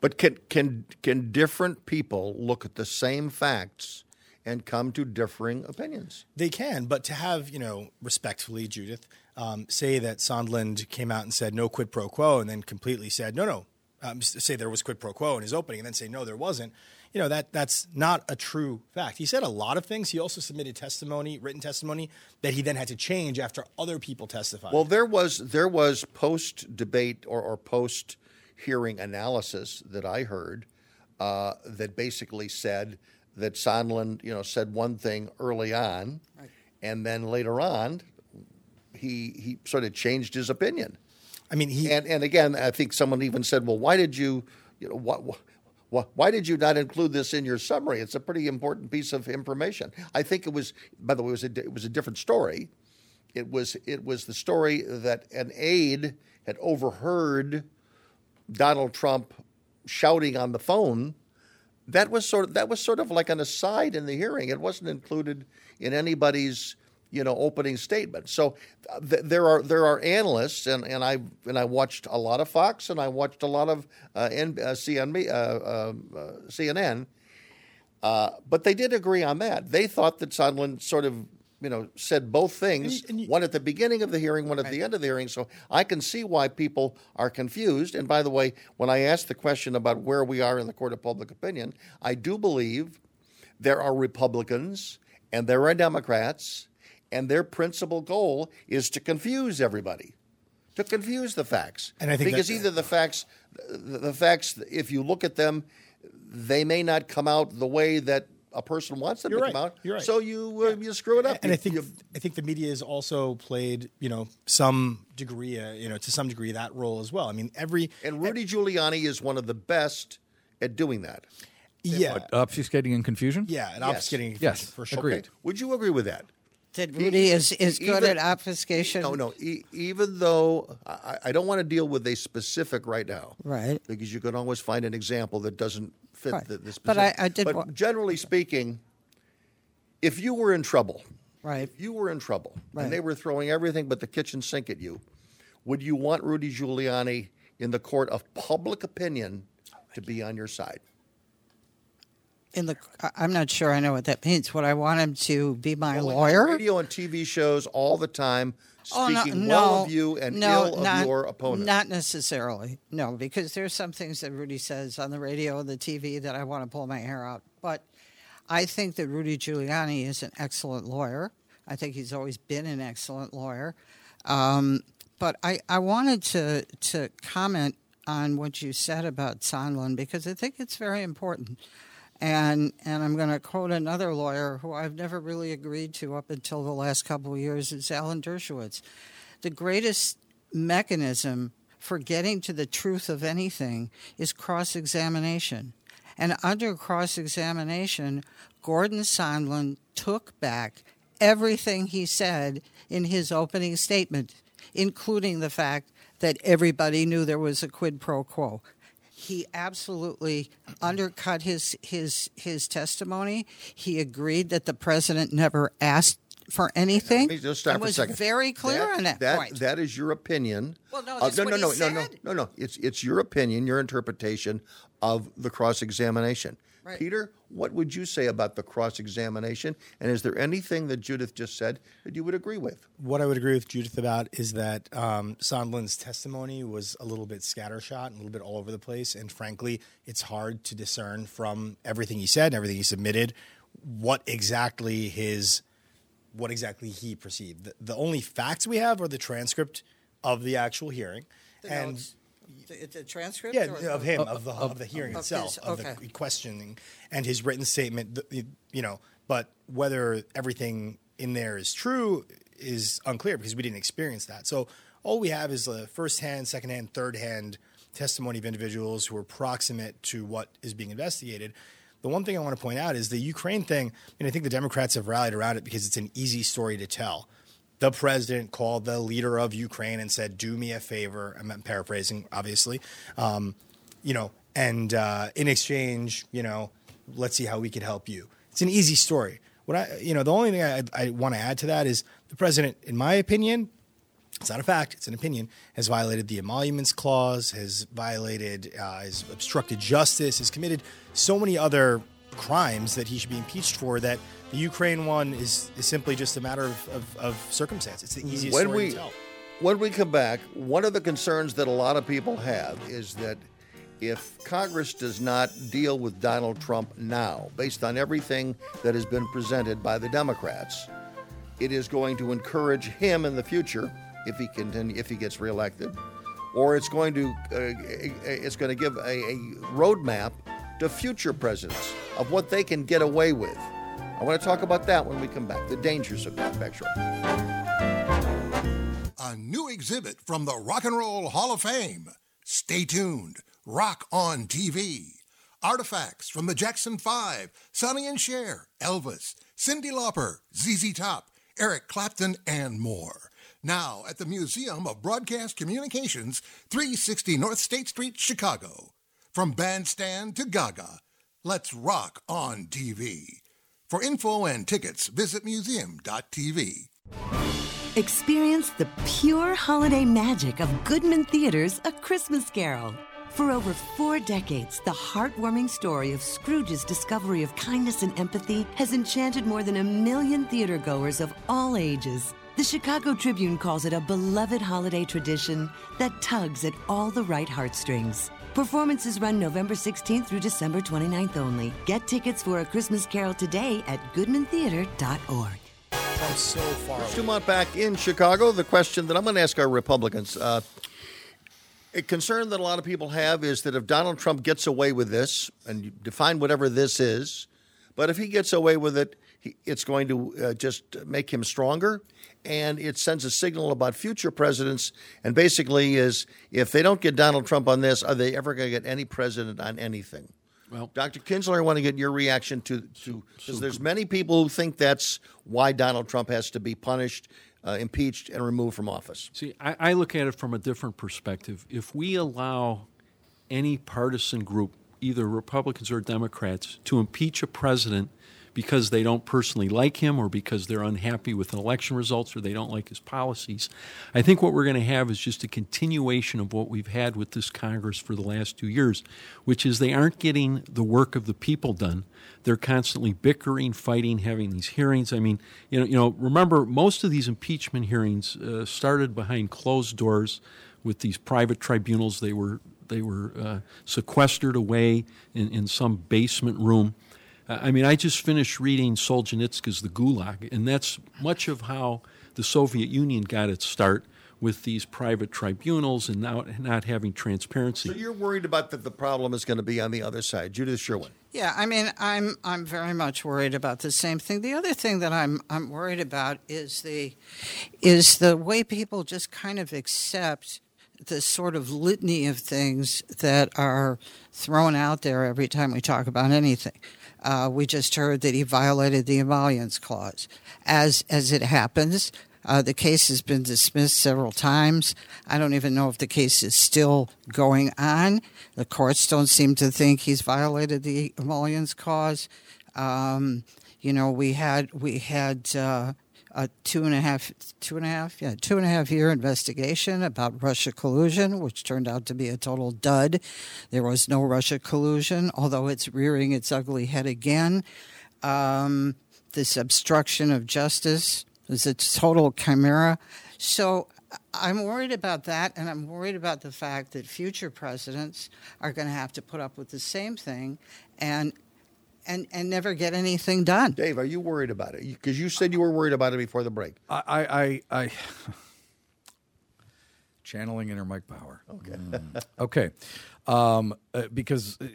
But can can can different people look at the same facts and come to differing opinions? They can, but to have you know respectfully, Judith, um, say that Sondland came out and said no quid pro quo, and then completely said no, no, um, say there was quid pro quo in his opening, and then say no, there wasn't. You know that that's not a true fact. He said a lot of things. He also submitted testimony, written testimony, that he then had to change after other people testified. Well, there was there was post debate or, or post hearing analysis that I heard uh, that basically said that Sondland, you know, said one thing early on, right. and then later on, he he sort of changed his opinion. I mean, he and and again, I think someone even said, "Well, why did you, you know, what?" Why, did you not include this in your summary? It's a pretty important piece of information. I think it was, by the way, it was a, it was a different story. It was it was the story that an aide had overheard Donald Trump shouting on the phone. That was sort of that was sort of like an aside in the hearing. It wasn't included in anybody's you know opening statement. So uh, th- there are there are analysts, and, and I and I watched a lot of Fox, and I watched a lot of uh, N- uh, CNB, uh, um, uh, CNN, uh, but they did agree on that. They thought that Sondland sort of you know said both things, And you- one at the beginning of the hearing, one at the end of the hearing. So I can see why people are confused. And by the way, when I asked the question about where we are in the court of public opinion, I do believe there are Republicans and there are Democrats, and their principal goal is to confuse everybody, to confuse the facts. And I think because either the facts, the, the facts, if you look at them, they may not come out the way that a person wants them You're to right. come out. You're right. So you uh, you screw it up. and You- I think you- I think the media has also played you know some degree uh, you know to some degree that role as well. I mean every and Rudy Giuliani is one of the best at doing that. yeah What, obfuscating and confusion? yeah and Yes. obfuscating Yes, for sure. agreed. Would you agree with that? That Rudy is, is good at obfuscation. No, no. E- even though I, I don't want to deal with a specific right now, Right. Because you can always find an example that doesn't fit Right. the, specific. But I- I did But wa- generally speaking, if you were in trouble, Right. if you were in trouble, Right. and they were throwing everything but the kitchen sink at you, would you want Rudy Giuliani in the court of public opinion to be on your side? In the, I'm not sure I know what that means. Would I want him to be my Well, lawyer? radio and TV shows all the time, Oh, no- speaking no, well of you and no, ill not, of your opponent. Not necessarily. No, because there's some things that Rudy says on the radio and the TV that I want to pull my hair out. But I think that Rudy Giuliani is an excellent lawyer. I think he's always been an excellent lawyer. Um, but I, I wanted to to comment on what you said about Sondland because I think it's very important. And and I'm going to quote another lawyer who I've never really agreed to up until the last couple of years is Alan Dershowitz. The greatest mechanism for getting to the truth of anything is cross examination. And under cross examination, Gordon Sondland took back everything he said in his opening statement, including the fact that everybody knew there was a quid pro quo he absolutely undercut his his his testimony. He agreed that the president never asked for anything. Let me just stop and for a was very clear on that, point. That is your opinion. Well, no, Uh, no, no, no, no, no, no, no. It's it's your opinion, your interpretation of the cross examination. Right. Peter, what would you say about the cross examination? And is there anything that Judith just said that you would agree with? What I would agree with Judith about is that um, Sondland's testimony was a little bit scattershot and a little bit all over the place. And frankly, it's hard to discern from everything he said and everything he submitted what exactly his what exactly he perceived. The, the only facts we have are the transcript of the actual hearing, The and notes. The, the transcript yeah, or- of him, of the of, the hearing of itself, his- of okay. the questioning, and his written statement. the- the- You know, but whether everything in there is true is unclear because we didn't experience that. So all we have is the first-hand, second-hand, third-hand testimony of individuals who are proximate to what is being investigated. The one thing I want to point out is the Ukraine thing, and I think the Democrats have rallied around it because it's an easy story to tell the president called the leader of Ukraine and said, "Do me a favor." I'm paraphrasing, obviously. Um, you know, and uh, in exchange, you know, let's see how we could help you. It's an easy story. What I, you know, the only thing I, I want to add to that is the president, in my opinion, it's not a fact, it's an opinion, has violated the emoluments clause, has violated, uh, has obstructed justice, has committed so many other crimes that he should be impeached for that the Ukraine one is, is simply just a matter of, of, of circumstance. It's the easiest when story we to tell. when we come back, one of the concerns that a lot of people have is that if Congress does not deal with Donald Trump now, based on everything that has been presented by the Democrats, it is going to encourage him in the future if he continue if he gets reelected, or it's going to uh, it's going to give a, a roadmap to future presidents of what they can get away with. I want to talk about that when we come back. The dangers of that. Back new exhibit from the Rock and Roll Hall of Fame. Stay tuned. Rock on TV. Artifacts from the Jackson 5, Sonny and Cher, Elvis, Cyndi Lauper, ZZ Top, Eric Clapton, and more. Now at the Museum of Broadcast Communications, 360 North State Street, Chicago. From bandstand to Gaga, let's rock on TV. For info and tickets, visit museum.tv. Experience the pure holiday magic of Goodman Theatre's A Christmas Carol. For over four decades, the heartwarming story of Scrooge's discovery of kindness and empathy has enchanted more than a million theatergoers of all ages. The Chicago Tribune calls it a beloved holiday tradition that tugs at all the right heartstrings. Performances run November 16th through December 29th only. Get tickets for A Christmas Carol today at goodmantheater.org. I'm so far away. Dumont back in Chicago. The question that I'm going to ask our Republicans. Uh, a concern that a lot of people have is that if Donald Trump gets away with this, and define whatever this is, but if he gets away with it, he, it's going to uh, just make him stronger, and it sends a signal about future presidents. And basically, is if they don't get Donald Trump on this, are they ever going to get any president on anything? Well, Dr. Kinsler, I want to get your reaction to to because there's many people who think that's why Donald Trump has to be punished, uh, impeached, and removed from office. See, I, I look at it from a different perspective. If we allow any partisan group, either Republicans or Democrats, to impeach a president because they don't personally like him or because they're unhappy with election results or they don't like his policies, I think what we're going to have is just a continuation of what we've had with this Congress for the last two years, which is they aren't getting the work of the people done. They're constantly bickering, fighting, having these hearings. I mean, you know, you know. Remember, most of these impeachment hearings uh, started behind closed doors with these private tribunals. They were they were uh, sequestered away in, in some basement room. I mean, I just finished reading Solzhenitsyn's The Gulag, and that's much of how the Soviet Union got its start with these private tribunals and now not having transparency. So you're worried about that the problem is going to be on the other side, Judith Sherwin. Yeah, I mean, I'm I'm very much worried about the same thing. The other thing that I'm I'm worried about is the is the way people just kind of accept the sort of litany of things that are thrown out there every time we talk about anything. Uh, we just heard that he violated the emoluments clause. As as it happens, uh, the case has been dismissed several times. I don't even know if the case is still going on. The courts don't seem to think he's violated the emoluments clause. Um, you know, we had we had uh, a two and a half, two and a half, yeah, two and a half year investigation about Russia collusion, which turned out to be a total dud. There was no Russia collusion, although it's rearing its ugly head again. Um, this obstruction of justice is a total chimera. So I'm worried about that, and I'm worried about the fact that future presidents are going to have to put up with the same thing, and and and never get anything done. Dave, are you worried about it? Because you said you were worried about it before the break. I, I, I, I channeling inner Mike Bauer. Okay. Mm. okay. Um, uh, because uh,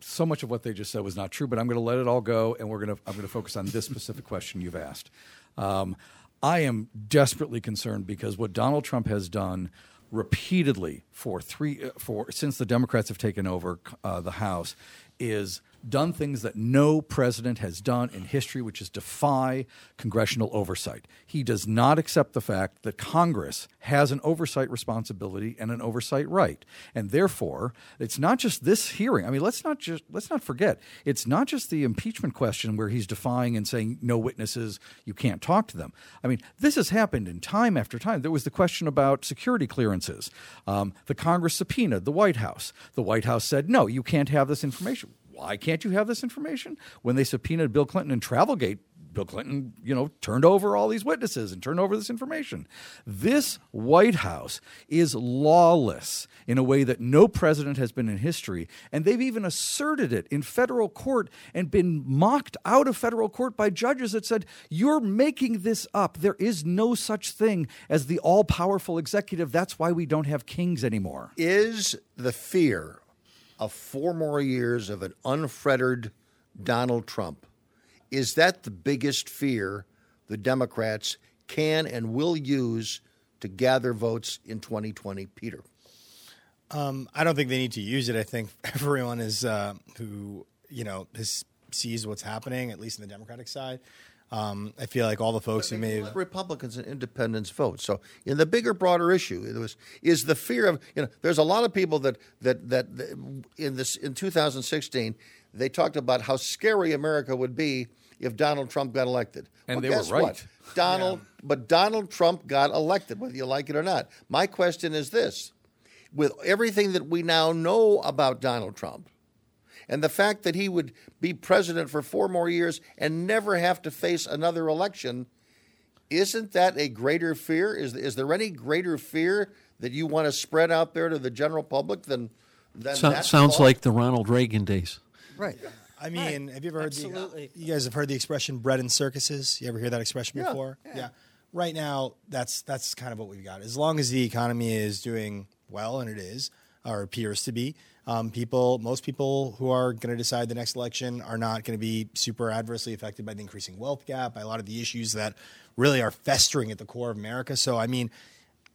so much of what they just said was not true, but I'm going to let it all go, and we're going to I'm going to focus on this specific question you've asked. Um, I am desperately concerned because what Donald Trump has done repeatedly for three uh, for since the Democrats have taken over uh, the House is done things that no president has done in history, which is defy congressional oversight. He does not accept the fact that Congress has an oversight responsibility and an oversight right. And therefore, it's not just this hearing. I mean, let's not just let's not forget. It's not just the impeachment question where he's defying and saying no witnesses, you can't talk to them. I mean, this has happened in time after time. There was the question about security clearances. Um, the Congress subpoenaed the White House. The White House said, no, you can't have this information why can't you have this information? When they subpoenaed Bill Clinton in Travelgate, Bill Clinton, you know, turned over all these witnesses and turned over this information. This White House is lawless in a way that no president has been in history. And they've even asserted it in federal court and been mocked out of federal court by judges that said, You're making this up. There is no such thing as the all powerful executive. That's why we don't have kings anymore. Is the fear of four more years of an unfettered Donald Trump. Is that the biggest fear the Democrats can and will use to gather votes in 2020. Peter. Um, I don't think they need to use it. I think everyone is uh, who you know has, sees what's happening, at least in the Democratic side. Um, I feel like all the folks who may have Republicans and independents vote. So, in the bigger, broader issue, it was is the fear of you know. There's a lot of people that that that in this in 2016 they talked about how scary America would be if Donald Trump got elected. And well, they were right. What? Donald, but Donald Trump got elected, whether you like it or not. My question is this: with everything that we now know about Donald Trump, and the fact that he would be president for four more years and never have to face another election, isn't that a greater fear? Is, is there any greater fear that you want to spread out there to the general public than, than So, that sounds thought? like the Ronald Reagan days. Right. I mean, have you ever heard the, Absolutely. you guys have heard the expression bread and circuses? You ever hear that expression Yeah, before? Yeah. Right now, that's that's kind of what we've got. As long as the economy is doing well, and it is, or appears to be, um, people, most people who are going to decide the next election are not going to be super adversely affected by the increasing wealth gap, by a lot of the issues that really are festering at the core of America. So, I mean,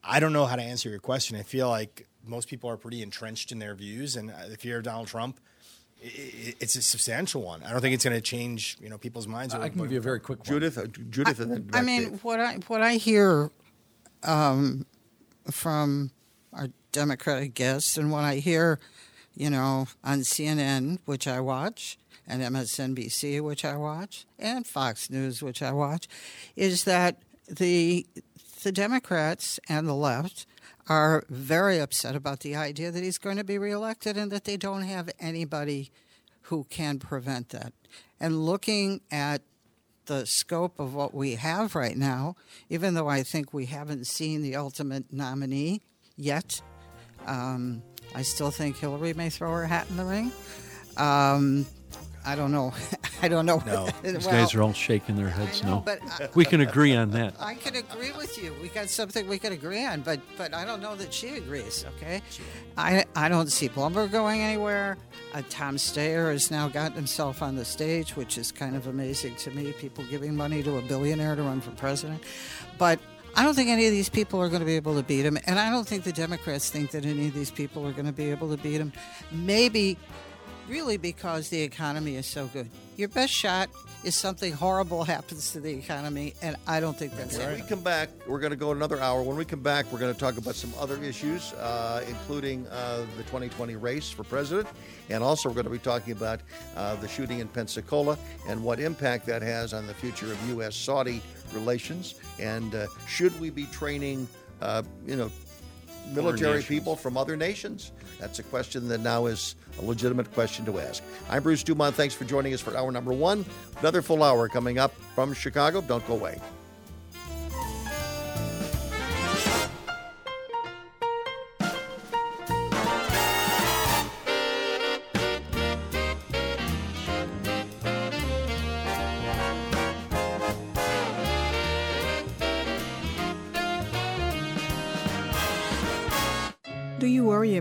I don't know how to answer your question. I feel like most people are pretty entrenched in their views, and uh, the fear of Donald Trump i- i- it's a substantial one. I don't think it's going to change, you know, people's minds. I can give you a very quick one. Judith, uh, Judith, and then I mean, Dave. what I what I hear um, from our Democratic guests, and what I hear, you know, on CNN, which I watch, and MSNBC, which I watch, and Fox News, which I watch, is that the the Democrats and the left are very upset about the idea that he's going to be reelected and that they don't have anybody who can prevent that. And looking at the scope of what we have right now, even though I think we haven't seen the ultimate nominee yet, um, I still think Hillary may throw her hat in the ring. Um, I don't know. I don't know. No. These Well, guys are all shaking their heads know, no. but I- we can agree on that. I can agree with you. We got something we can agree on, but but I don't know that she agrees. Okay, I I don't see Bloomberg going anywhere. Uh, Tom Steyer has now gotten himself on the stage, which is kind of amazing to me. People giving money to a billionaire to run for president, but. I don't think any of these people are going to be able to beat him, and I don't think the Democrats think that any of these people are going to be able to beat him. Maybe really because the economy is so good. Your best shot is something horrible happens to the economy, and I don't think that's When it. we come back, we're going to go another hour. When we come back, we're going to talk about some other issues, uh, including uh, the 2020 race for president. And also, we're going to be talking about uh, the shooting in Pensacola and what impact that has on the future of U.S. Saudi relations. And uh, should we be training, uh, you know, military people from other nations? That's a question that now is a legitimate question to ask. I'm Bruce Dumont. Thanks for joining us for hour number one. Another full hour coming up from Chicago. Don't go away.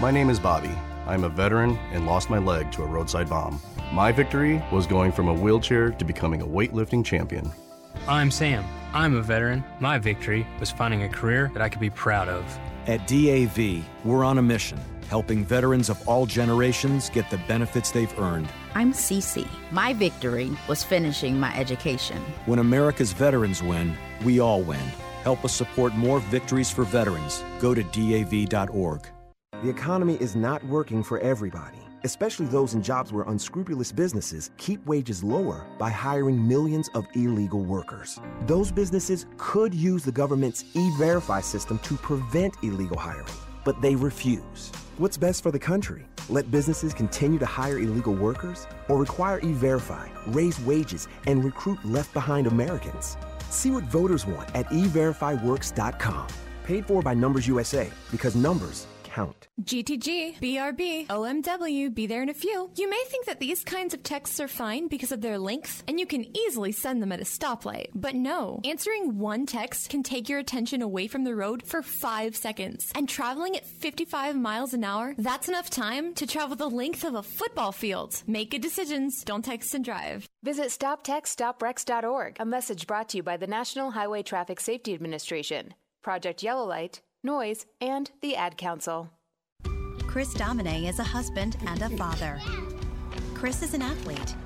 My name is Bobby. I'm a veteran and lost my leg to a roadside bomb. My victory was going from a wheelchair to becoming a weightlifting champion. I'm Sam. I'm a veteran. My victory was finding a career that I could be proud of. At DAV, we're on a mission, helping veterans of all generations get the benefits they've earned. I'm Cece. My victory was finishing my education. When America's veterans win, we all win. Help us support more victories for veterans. Go to DAV.org. The economy is not working for everybody, especially those in jobs where unscrupulous businesses keep wages lower by hiring millions of illegal workers. Those businesses could use the government's e verify system to prevent illegal hiring, but they refuse. What's best for the country? Let businesses continue to hire illegal workers or require e verify, raise wages, and recruit left behind Americans? See what voters want at everifyworks.com. Paid for by Numbers USA because numbers count. GTG, BRB, OMW, be there in a few. You may think that these kinds of texts are fine because of their length, and you can easily send them at a stoplight. But no, answering one text can take your attention away from the road for five seconds. And traveling at 55 miles an hour, that's enough time to travel the length of a football field. Make good decisions, don't text and drive. Visit StopTextStopWrecks.org, a message brought to you by the National Highway Traffic Safety Administration, Project Yellow Light, Noise, and the Ad Council. Chris Domine is a husband and a father. Chris is an athlete.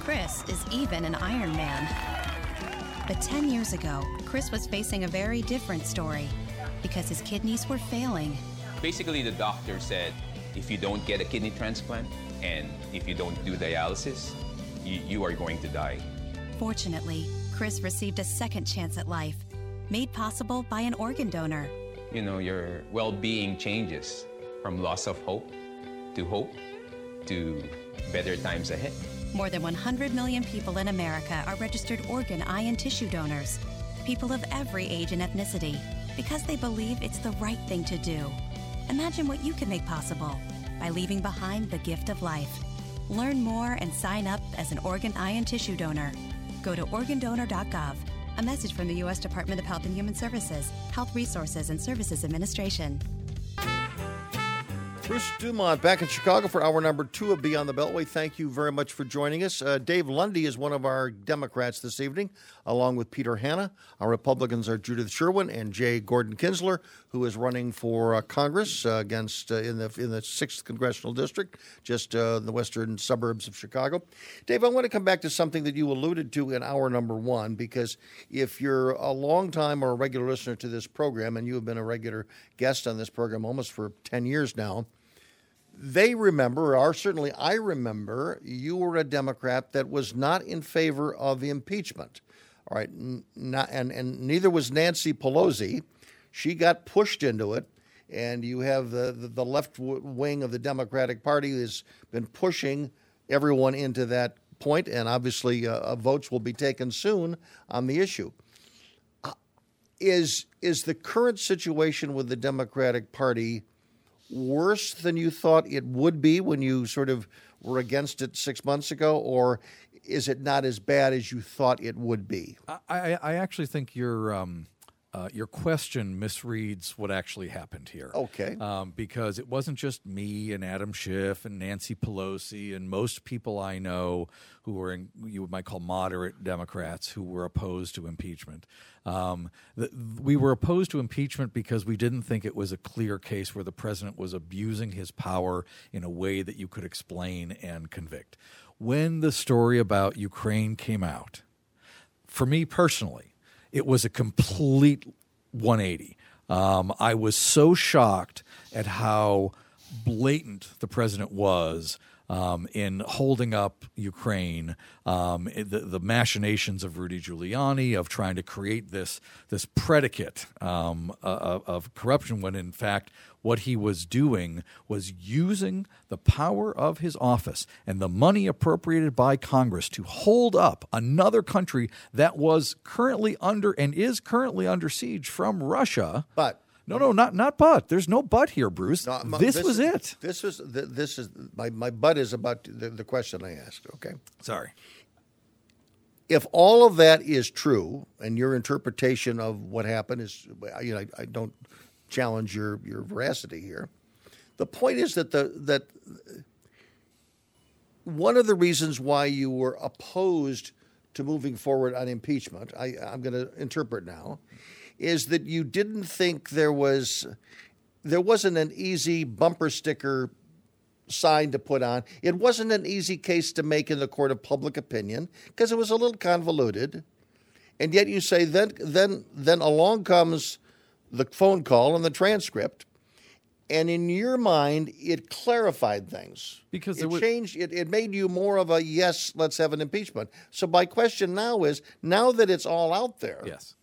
Chris is even an Iron Man. But 10 years ago, Chris was facing a very different story because his kidneys were failing. Basically, the doctor said if you don't get a kidney transplant and if you don't do dialysis, you, you are going to die. Fortunately, Chris received a second chance at life, made possible by an organ donor. You know, your well being changes from loss of hope to hope to better times ahead. More than 100 million people in America are registered organ, eye, and tissue donors. People of every age and ethnicity, because they believe it's the right thing to do. Imagine what you can make possible by leaving behind the gift of life. Learn more and sign up as an organ, eye, and tissue donor. Go to organdonor.gov. A message from the U.S. Department of Health and Human Services, Health Resources and Services Administration. Bruce Dumont back in Chicago for hour number two of Beyond the Beltway. Thank you very much for joining us. Uh, Dave Lundy is one of our Democrats this evening, along with Peter Hanna. Our Republicans are Judith Sherwin and Jay Gordon Kinsler, who is running for uh, Congress uh, against uh, in the in the sixth congressional district, just uh, in the western suburbs of Chicago. Dave, I want to come back to something that you alluded to in hour number one, because if you're a long time or a regular listener to this program, and you have been a regular guest on this program almost for ten years now they remember, or certainly I remember, you were a Democrat that was not in favor of impeachment. All right, not, and, and neither was Nancy Pelosi. She got pushed into it, and you have the, the, the left wing of the Democratic Party has been pushing everyone into that point, and obviously uh, votes will be taken soon on the issue. Uh, is is the current situation with the Democratic Party worse than you thought it would be when you sort of were against it six months ago, or is it not as bad as you thought it would be? I, I actually think your um, uh, your question misreads what actually happened here. Okay, um, because it wasn't just me and Adam Schiff and Nancy Pelosi and most people I know who were in, you might call moderate Democrats who were opposed to impeachment. Um, the, we were opposed to impeachment because we didn't think it was a clear case where the president was abusing his power in a way that you could explain and convict. When the story about Ukraine came out, for me personally, it was a complete 180. Um, I was so shocked at how blatant the president was um, in holding up Ukraine, um, the, the, machinations of Rudy Giuliani of trying to create this this predicate um, uh, of corruption, when in fact what he was doing was using the power of his office and the money appropriated by Congress to hold up another country that was currently under and is currently under siege from Russia. But no, no, not not but. There's no but here, Bruce. No, this, this, was it. This was this is my my but is about the, the question I asked. Okay, sorry. If all of that is true, and your interpretation of what happened is, you know, I, I don't challenge your your veracity here. The point is that the that one of the reasons why you were opposed to moving forward on impeachment, I, I'm going to interpret now, is that you didn't think there was there wasn't an easy bumper sticker sign to put on. It wasn't an easy case to make in the court of public opinion because it was a little convoluted. And yet you say then then then along comes the phone call and the transcript and in your mind it clarified things because it was... changed it, it made you more of a yes let's have an impeachment so my question now is now that it's all out there yes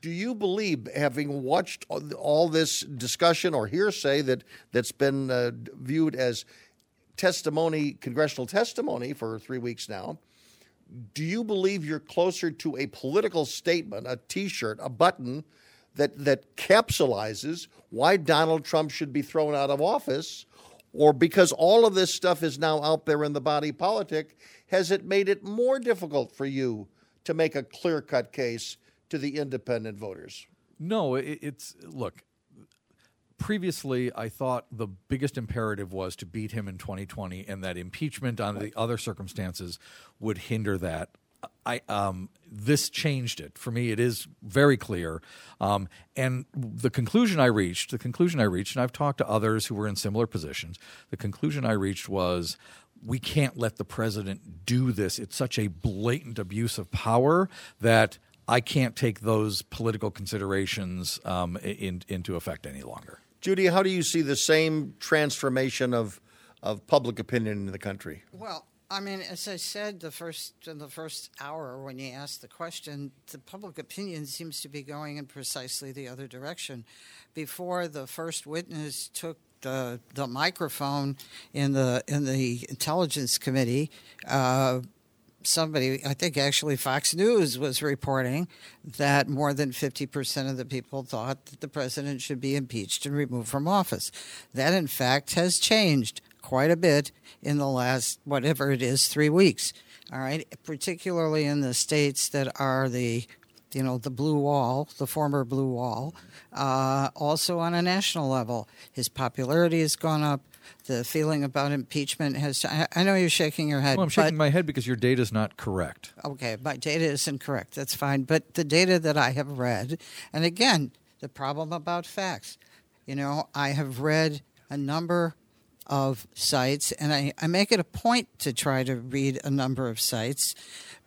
do you believe, having watched all this discussion or hearsay that that's been uh, viewed as testimony, congressional testimony for three weeks now, do you believe you're closer to a political statement, a T-shirt, a button that that capsulizes why Donald Trump should be thrown out of office, or because all of this stuff is now out there in the body politic, has it made it more difficult for you to make a clear cut case to the independent voters? No, it, it's look. Previously, I thought the biggest imperative was to beat him in 2020, and that impeachment on the other circumstances would hinder that. I um, this changed it for me. It is very clear, um, and the conclusion I reached, the conclusion I reached, and I've talked to others who were in similar positions. The conclusion I reached was we can't let the president do this. It's such a blatant abuse of power that I can't take those political considerations um, in, into effect any longer. Judy, how do you see the same transformation of of public opinion in the country? Well, I mean, as I said the first in the first hour when you asked the question, the public opinion seems to be going in precisely the other direction. Before the first witness took the the microphone in the in the intelligence committee. Uh, somebody, I think actually Fox News was reporting that more than 50% of the people thought that the president should be impeached and removed from office. That, in fact, has changed quite a bit in the last, whatever it is, three weeks. All right, particularly in the states that are the you know, the blue wall, the former blue wall, uh, also on a national level. His popularity has gone up. The feeling about impeachment has. I, I know you're shaking your head. Well, I'm shaking my head because your data is not correct. Okay, my data isn't correct. That's fine. But the data that I have read, and again, the problem about facts, you know, I have read a number of sites, and I, I make it a point to try to read a number of sites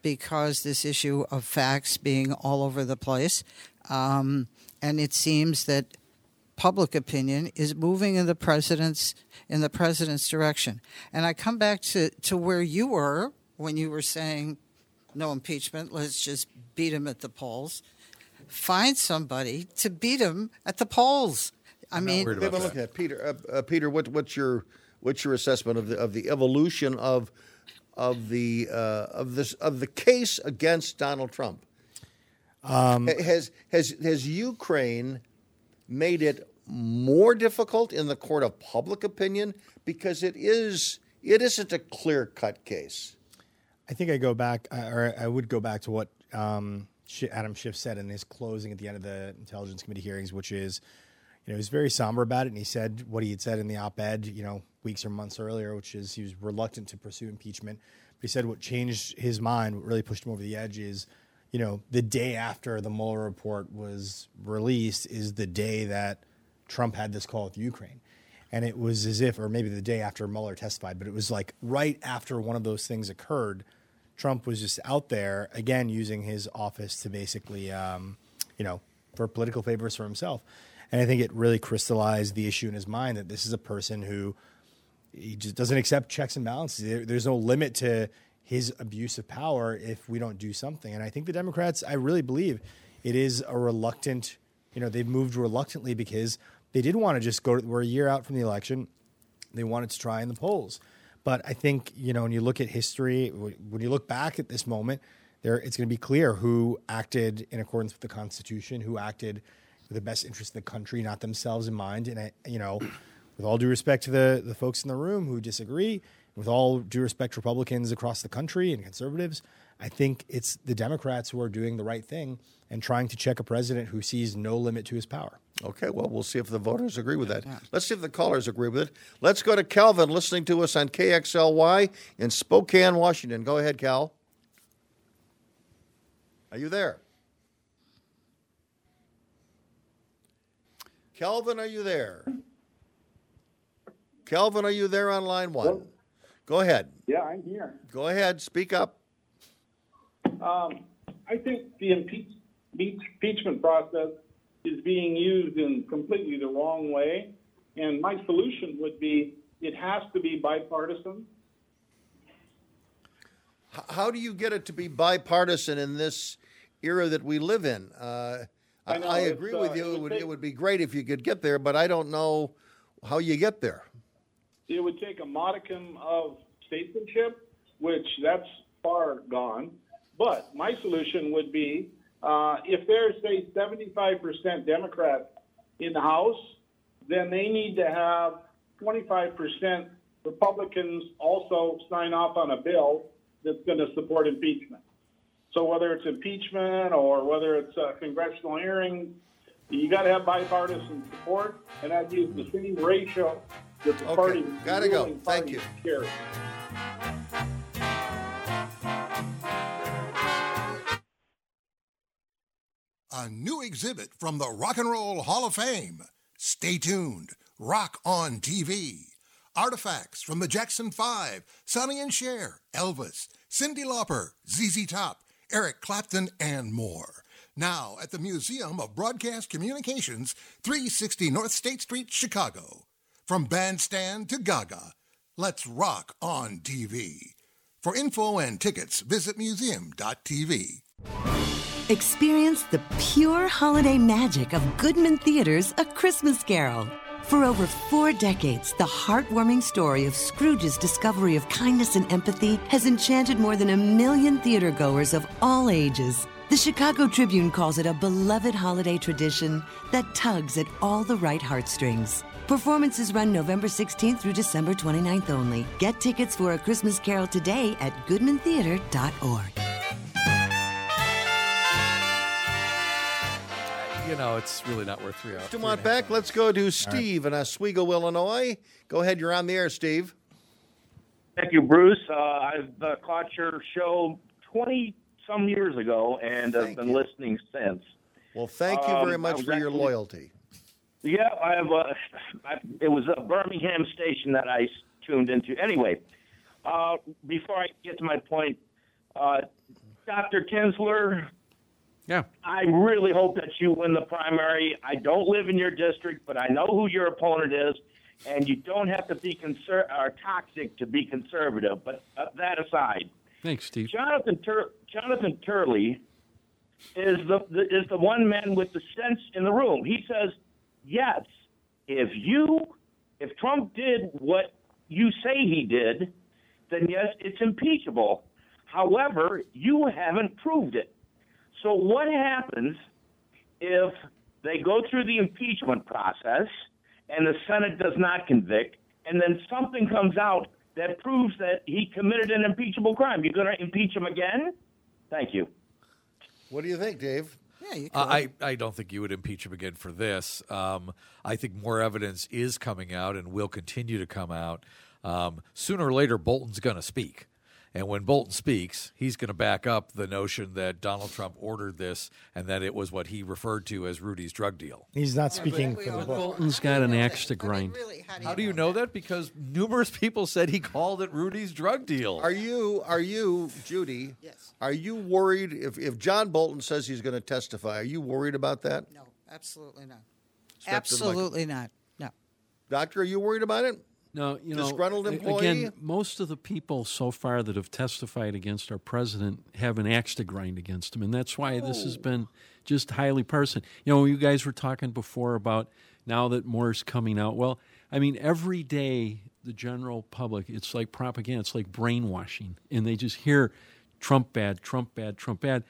because this issue of facts being all over the place. Um, and it seems that public opinion is moving in the president's in the president's direction. And I come back to, to where you were when you were saying no impeachment, let's just beat him at the polls. Find somebody to beat him at the polls. I I'm mean, look at. Peter. Uh, uh, Peter, what, what's your what's your assessment of the of the evolution of of the uh, of this of the case against Donald Trump? Um, has has has Ukraine made it more difficult in the court of public opinion because it is it isn't a clear cut case. I think I go back, or I would go back to what um, Adam Schiff said in his closing at the end of the Intelligence Committee hearings, which is, you know, he was very somber about it, and he said what he had said in the op-ed, you know, weeks or months earlier, which is he was reluctant to pursue impeachment. But he said what changed his mind, what really pushed him over the edge, is, you know, the day after the Mueller report was released is the day that Trump had this call with Ukraine. And it was as if, or maybe the day after Mueller testified, but it was like right after one of those things occurred, Trump was just out there again using his office to basically, um, you know, for political favors for himself. And I think it really crystallized the issue in his mind that this is a person who he just doesn't accept checks and balances. There, there's no limit to his abuse of power if we don't do something. And I think the Democrats, I really believe, it is a reluctant. You know, they've moved reluctantly because they did want to just go. To, we're a year out from the election. They wanted to try in the polls. But I think you know when you look at history, when you look back at this moment, there it's going to be clear who acted in accordance with the Constitution, who acted with the best interest of the country, not themselves in mind. And I, you know, with all due respect to the the folks in the room who disagree, with all due respect Republicans across the country and conservatives, I think it's the Democrats who are doing the right thing and trying to check a president who sees no limit to his power. Okay, well, we'll see if the voters agree with that. Let's see if the callers agree with it. Let's go to Calvin listening to us on KXLY in Spokane, Washington. Go ahead, Cal. Are you there? Calvin, are you there? Calvin, are you there on line one? Go ahead. Yeah, I'm here. Go ahead. Speak up. Um, I think the impeach, impeachment process is being used in completely the wrong way. And my solution would be it has to be bipartisan. How do you get it to be bipartisan in this era that we live in? Uh, I, know, I, agree uh, with you. it would, take- it would be great if you could get there, but I don't know how you get there. It would take a modicum of statesmanship, which that's far gone. But my solution would be Uh, if there's, say, 75% Democrats in the House, then they need to have 25% Republicans also sign off on a bill that's going to support impeachment. So whether it's impeachment or whether it's a congressional hearing, you got to have bipartisan support, and I'd use the same ratio that the Okay, party. gotta go. ruling Thank you. carries. A new exhibit from the Rock and Roll Hall of Fame. Stay tuned. Rock on TV. Artifacts from the Jackson 5, Sonny and Cher, Elvis, Cyndi Lauper, ZZ Top, Eric Clapton, and more. Now at the Museum of Broadcast Communications, 360 North State Street, Chicago. From bandstand to Gaga, let's rock on TV. For info and tickets, visit museum.tv. Experience the pure holiday magic of Goodman Theatre's A Christmas Carol. For over four decades, the heartwarming story of Scrooge's discovery of kindness and empathy has enchanted more than a million theatergoers of all ages. The Chicago Tribune calls it a beloved holiday tradition that tugs at all the right heartstrings. Performances run November 16th through December 29th only. Get tickets for A Christmas Carol today at goodmantheater.org. You know, it's really not worth three hours. Dumont back. Let's go to Steve in Oswego, Illinois. Go ahead. You're on the air, Steve. Thank you, Bruce. Uh, I've uh, caught your show 20 some years ago and have been listening since. Well, thank you very Um, much I was for your actually- loyalty. Yeah, I have. Uh, I, it was a Birmingham station that I tuned into. Anyway, uh, before I get to my point, uh, Dr. Kinsler, Yeah. I really hope that you win the primary. I don't live in your district, but I know who your opponent is, and you don't have to be conser- or toxic to be conservative. But uh, that aside, Thanks, Steve. Jonathan Tur- Jonathan Turley is the, the is the one man with the sense in the room. He says, "Yes, if you if Trump did what you say he did, then yes, it's impeachable. However, you haven't proved it. So what happens if they go through the impeachment process and the Senate does not convict, and then something comes out that proves that he committed an impeachable crime? You're going to impeach him again? Thank you. What do you think, Dave? Yeah, you Uh, I, I don't think you would impeach him again for this. Um, I think more evidence is coming out and will continue to come out. Um, sooner or later, Bolton's going to speak. And when Bolton speaks, he's going to back up the notion that Donald Trump ordered this and that it was what he referred to as Rudy's drug deal. He's not speaking for the book. Bolton's got an axe to grind. How do you know that? Because numerous people said he called it Rudy's drug deal. Are you, are you, Judy? Yes. Are you worried if, if John Bolton says he's going to testify? Are you worried about that? No, absolutely not. Step to the mic. Absolutely not. No. Doctor, are you worried about it? No, you know, Disgruntled employee? Again, most of the people so far that have testified against our president have an axe to grind against him, and that's why this Oh. has been just highly partisan. You know, you guys were talking before about now that more's coming out. Well, I mean, every day the general public, it's like propaganda, it's like brainwashing, and they just hear Trump bad, Trump bad, Trump bad.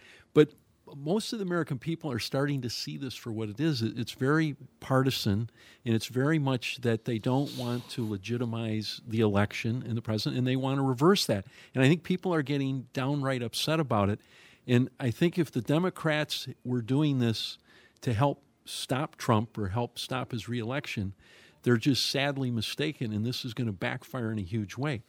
Most of the American people are starting to see this for what it is. It's very partisan, and it's very much that they don't want to legitimize the election and the president, and they want to reverse that. And I think people are getting downright upset about it. And I think if the Democrats were doing this to help stop Trump or help stop his reelection, they're just sadly mistaken, and this is going to backfire in a huge way.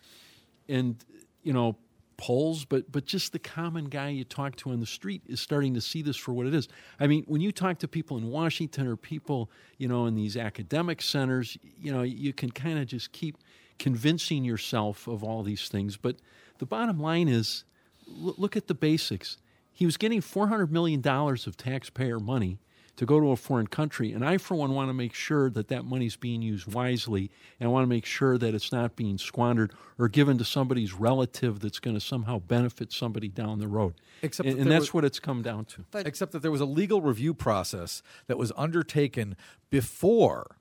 And you know, polls, but but just the common guy you talk to on the street is starting to see this for what it is. I mean, when you talk to people in Washington or people, you know, in these academic centers, you know, you can kind of just keep convincing yourself of all these things. But the bottom line is, look at the basics. He was getting four hundred million dollars of taxpayer money to go to a foreign country. And I, for one, want to make sure that that money's being used wisely. And I want to make sure that it's not being squandered or given to somebody's relative that's going to somehow benefit somebody down the road. Except and that and that's was- what it's come down to. Except that there was a legal review process that was undertaken before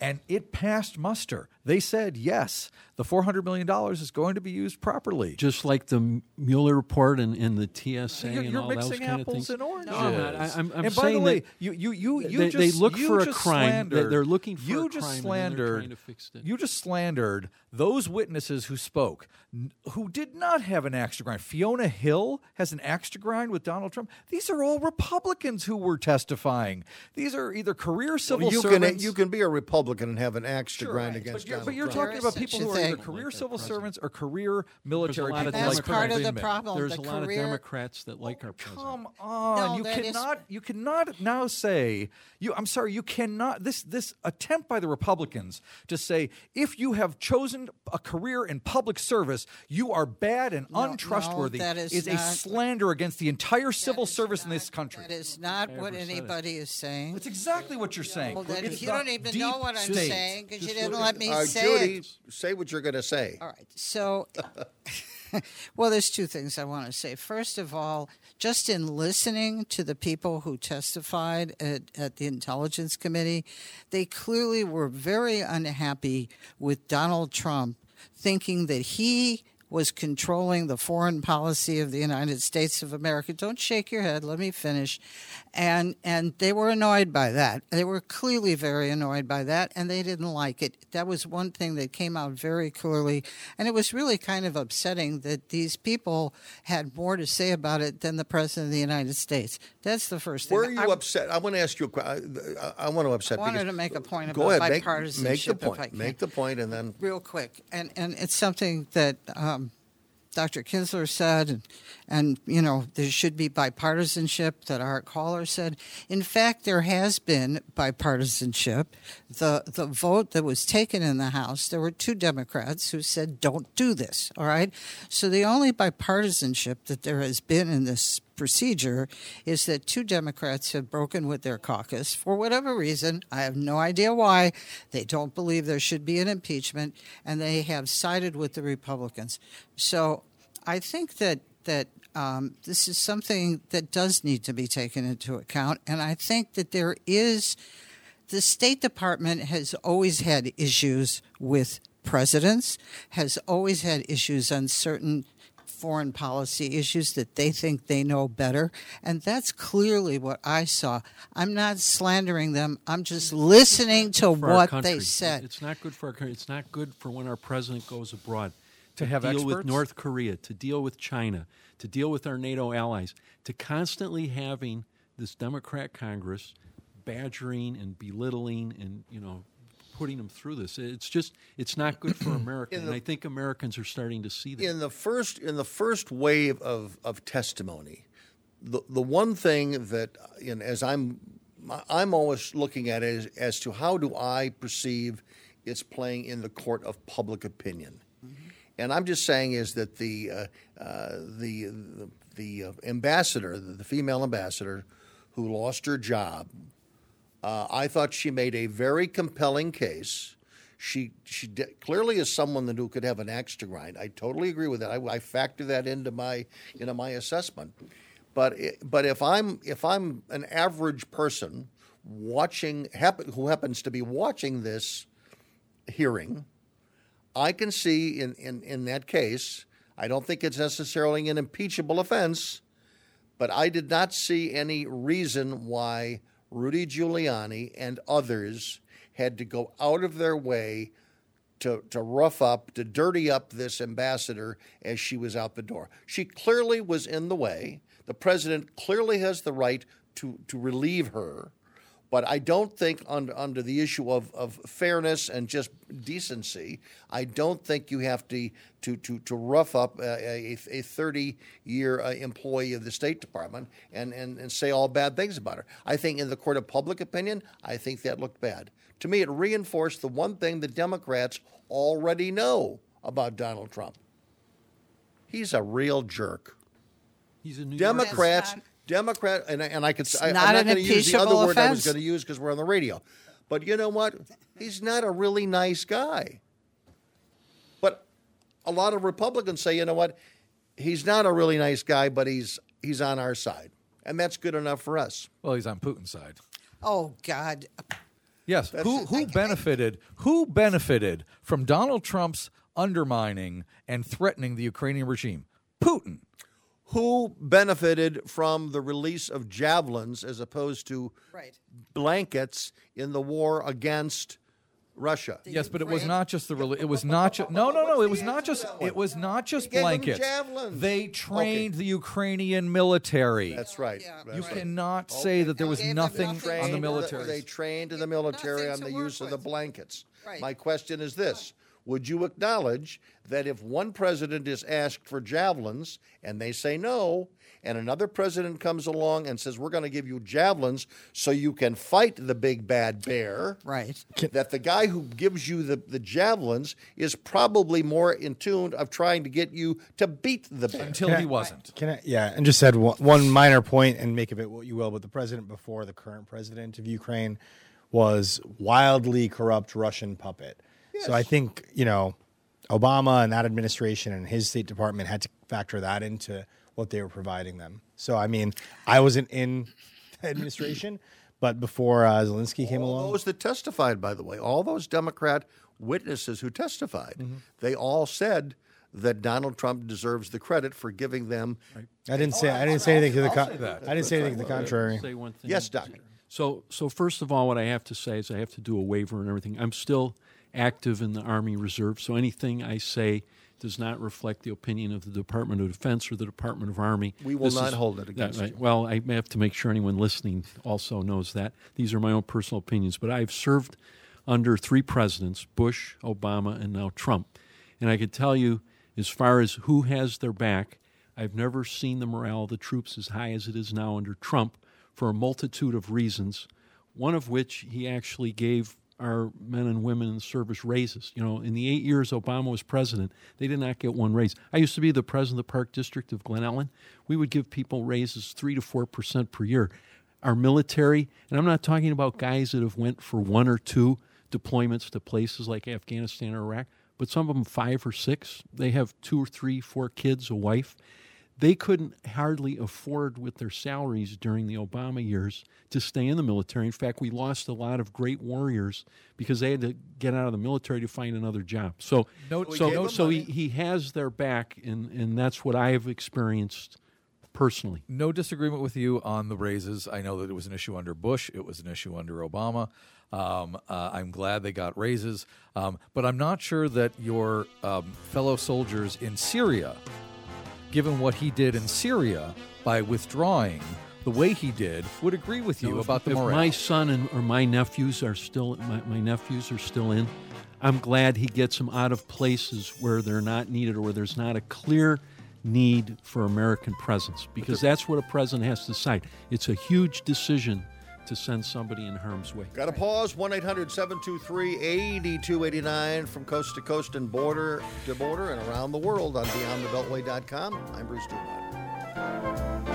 and it passed muster. They said yes, the four hundred million dollars is going to be used properly. Just like the Mueller report and, and the TSA You're, and you're all those mixing kind apples of things. and oranges. No, I'm not. I, am I'm and by the way, you you you you they, just they look you for a crime. They- Slandered, They're looking for you a just crime and then they're slandered. trying to fix it. You just slandered those witnesses who spoke, who did not have an axe to grind. Fiona Hill has an axe to grind with Donald Trump. These are all Republicans who were testifying. These are either career civil Well, you servants. can you can be a Republican and have an axe to Sure, grind right. against But you're, Donald but you're Trump. talking about people who are either thing. career civil servants or career military There's a lot of people. That's like part of the problem. There's the a lot career, of Democrats that like our president. Come on, No, you that is- cannot. You cannot now say you. I'm sorry. You cannot. This this attempt by the Republicans to say if you have chosen a career in public service, you are bad and No, no, untrustworthy. that is a not- slander against the entire civil service in this country. That is not what never said it. anybody is saying. That's exactly what you're saying. Well, then if you don't even know what I'm state. saying because you didn't look let at- me Uh, say Judy, it. say what you're going to say. All right. So, well, there's two things I want to say. First of all, just in listening to the people who testified at, at the Intelligence Committee, they clearly were very unhappy with Donald Trump, thinking that he was controlling the foreign policy of the United States of America. Don't shake your head. Let me finish. And and they were annoyed by that. They were clearly very annoyed by that, and they didn't like it. That was one thing that came out very clearly, and it was really kind of upsetting that these people had more to say about it than the president of the United States. That's the first thing. Were you I, upset? I want to ask you a question. I, I want to upset. I wanted to make a point Go about ahead, bipartisanship. make the if point. I can. Make the point, and then real quick, and and it's something that um, Dr. Kinsler said, and, and you know there should be bipartisanship. That our caller said. In fact, there has been bipartisanship. The the vote that was taken in the House, there were two Democrats who said, "Don't do this." All right. So the only bipartisanship that there has been in this procedure is that two Democrats have broken with their caucus for whatever reason. I have no idea why. They don't believe there should be an impeachment, and they have sided with the Republicans. So I think that that um, this is something that does need to be taken into account, and I think that there is. The State Department has always had issues with presidents, has always had issues on certain foreign policy issues that they think they know better. And that's clearly what I saw. I'm not slandering them, I'm just listening to what they said. It's not good for our country. It's not good for when our president goes abroad To have a deal with? North Korea, to deal with China, to deal with our NATO allies, to constantly having this Democrat Congress badgering and belittling and you know putting them through this. It's just it's not good for America, In and the- I think Americans are starting to see that. in the first in the first wave of, of testimony, the the one thing that you know, as I'm I'm always looking at it as, as to how do I perceive it's playing in the court of public opinion, and I'm just saying is that the uh, uh, the the, the uh, ambassador, the, the female ambassador, who lost her job, uh, I thought she made a very compelling case. She she de- clearly is someone that who could have an axe to grind. I totally agree with that. I, I factor that into my into my assessment. But but if I'm if I'm an average person watching happen, who happens to be watching this hearing, I can see in, in, in that case, I don't think it's necessarily an impeachable offense, but I did not see any reason why Rudy Giuliani and others had to go out of their way to, to rough up, to dirty up this ambassador as she was out the door. She clearly was in the way. The president clearly has the right to, to relieve her. But I don't think, under, under the issue of, of fairness and just decency, I don't think you have to to, to, to rough up a, a 30 year uh, employee of the State Department and, and, and say all bad things about her. I think, in the court of public opinion, I think that looked bad. To me, it reinforced the one thing the Democrats already know about Donald Trump he's a real jerk. He's a New Democrats, Yorker. Democrat, and I- and I could. It's I, I'm not not going to use the other impeachable word I was going to use because we're on the radio. But you know what? He's not a really nice guy. But a lot of Republicans say, you know what? He's not a really nice guy, but he's he's on our side, and that's good enough for us. Well, he's on Putin's side. Oh God! Yes. That's who who benefited? Who benefited from Donald Trump's undermining and threatening the Ukrainian regime? Putin. Who benefited from the release of javelins as opposed to Right. blankets in the war against Russia? Yes, but it was not just the reli- it was not just no no no it was not just it was not just They blankets. They trained the Ukrainian military. That's right. You cannot say that there was nothing on the military. They trained the military on the use of the blankets. Right. My question is this. Would you acknowledge that if one president is asked for javelins and they say no, and another president comes along and says, We're going to give you javelins so you can fight the big bad bear, right? that the guy who gives you the, the javelins is probably more in tune of trying to get you to beat the bear. Until can he I- wasn't. Can I? Yeah, and just said one, one minor point, and make of it what you will. But the president before the current president of Ukraine was wildly corrupt Russian puppet. So I think you know Obama and that administration and his State Department had to factor that into what they were providing them. So I mean, I wasn't in the administration, but before uh, Zelensky came all along, those that testified, by the way, all those Democrat witnesses who testified, Mm-hmm. they all said that Donald Trump deserves the credit for giving them. I didn't say I didn't say anything to the I'll con- say that. I didn't say anything to the contrary. Say one thing. Yes, Doc. So, so first of all, what I have to say is I have to do a waiver and everything. I'm still active in the Army Reserve, so anything I say does not reflect the opinion of the Department of Defense or the Department of Army. We will This not is- hold it that- against right. you. Well, I have to make sure anyone listening also knows that these are my own personal opinions. But I've served under three presidents: Bush, Obama, and now Trump. And I could tell you, as far as who has their back, I've never seen the morale of the troops as high as it is now under Trump for a multitude of reasons. One of which he actually gave our men and women in service raises. You know, in the eight years Obama was president, they did not get one raise. I used to be the president of the Park District of Glen Ellyn. We would give people raises three to four percent per year. Our military, and I'm not talking about guys that have went for one or two deployments to places like Afghanistan or Iraq, but some of them five or six. They have two or three, four kids, a wife. They couldn't hardly afford with their salaries during the Obama years to stay in the military. In fact, we lost a lot of great warriors because they had to get out of the military to find another job. So, No- so, them so he, he has their back, and, and that's what I have experienced personally. No disagreement with you on the raises. I know that it was an issue under Bush. It was an issue under Obama. Um, uh, I'm glad they got raises, um, but I'm not sure that your um, fellow soldiers in Syria, given what he did in Syria by withdrawing the way he did, would agree with you Now, if- about the if my son and or my nephews are still my, my nephews are still in. I'm glad he gets them out of places where they're not needed or where there's not a clear need for American presence because that's what a president has to decide. It's a huge decision to send somebody in harm's way. Got to pause 1 800 723 8289 from coast to coast and border to border and around the world on BeyondTheBeltway.com. I'm Bruce Dumont.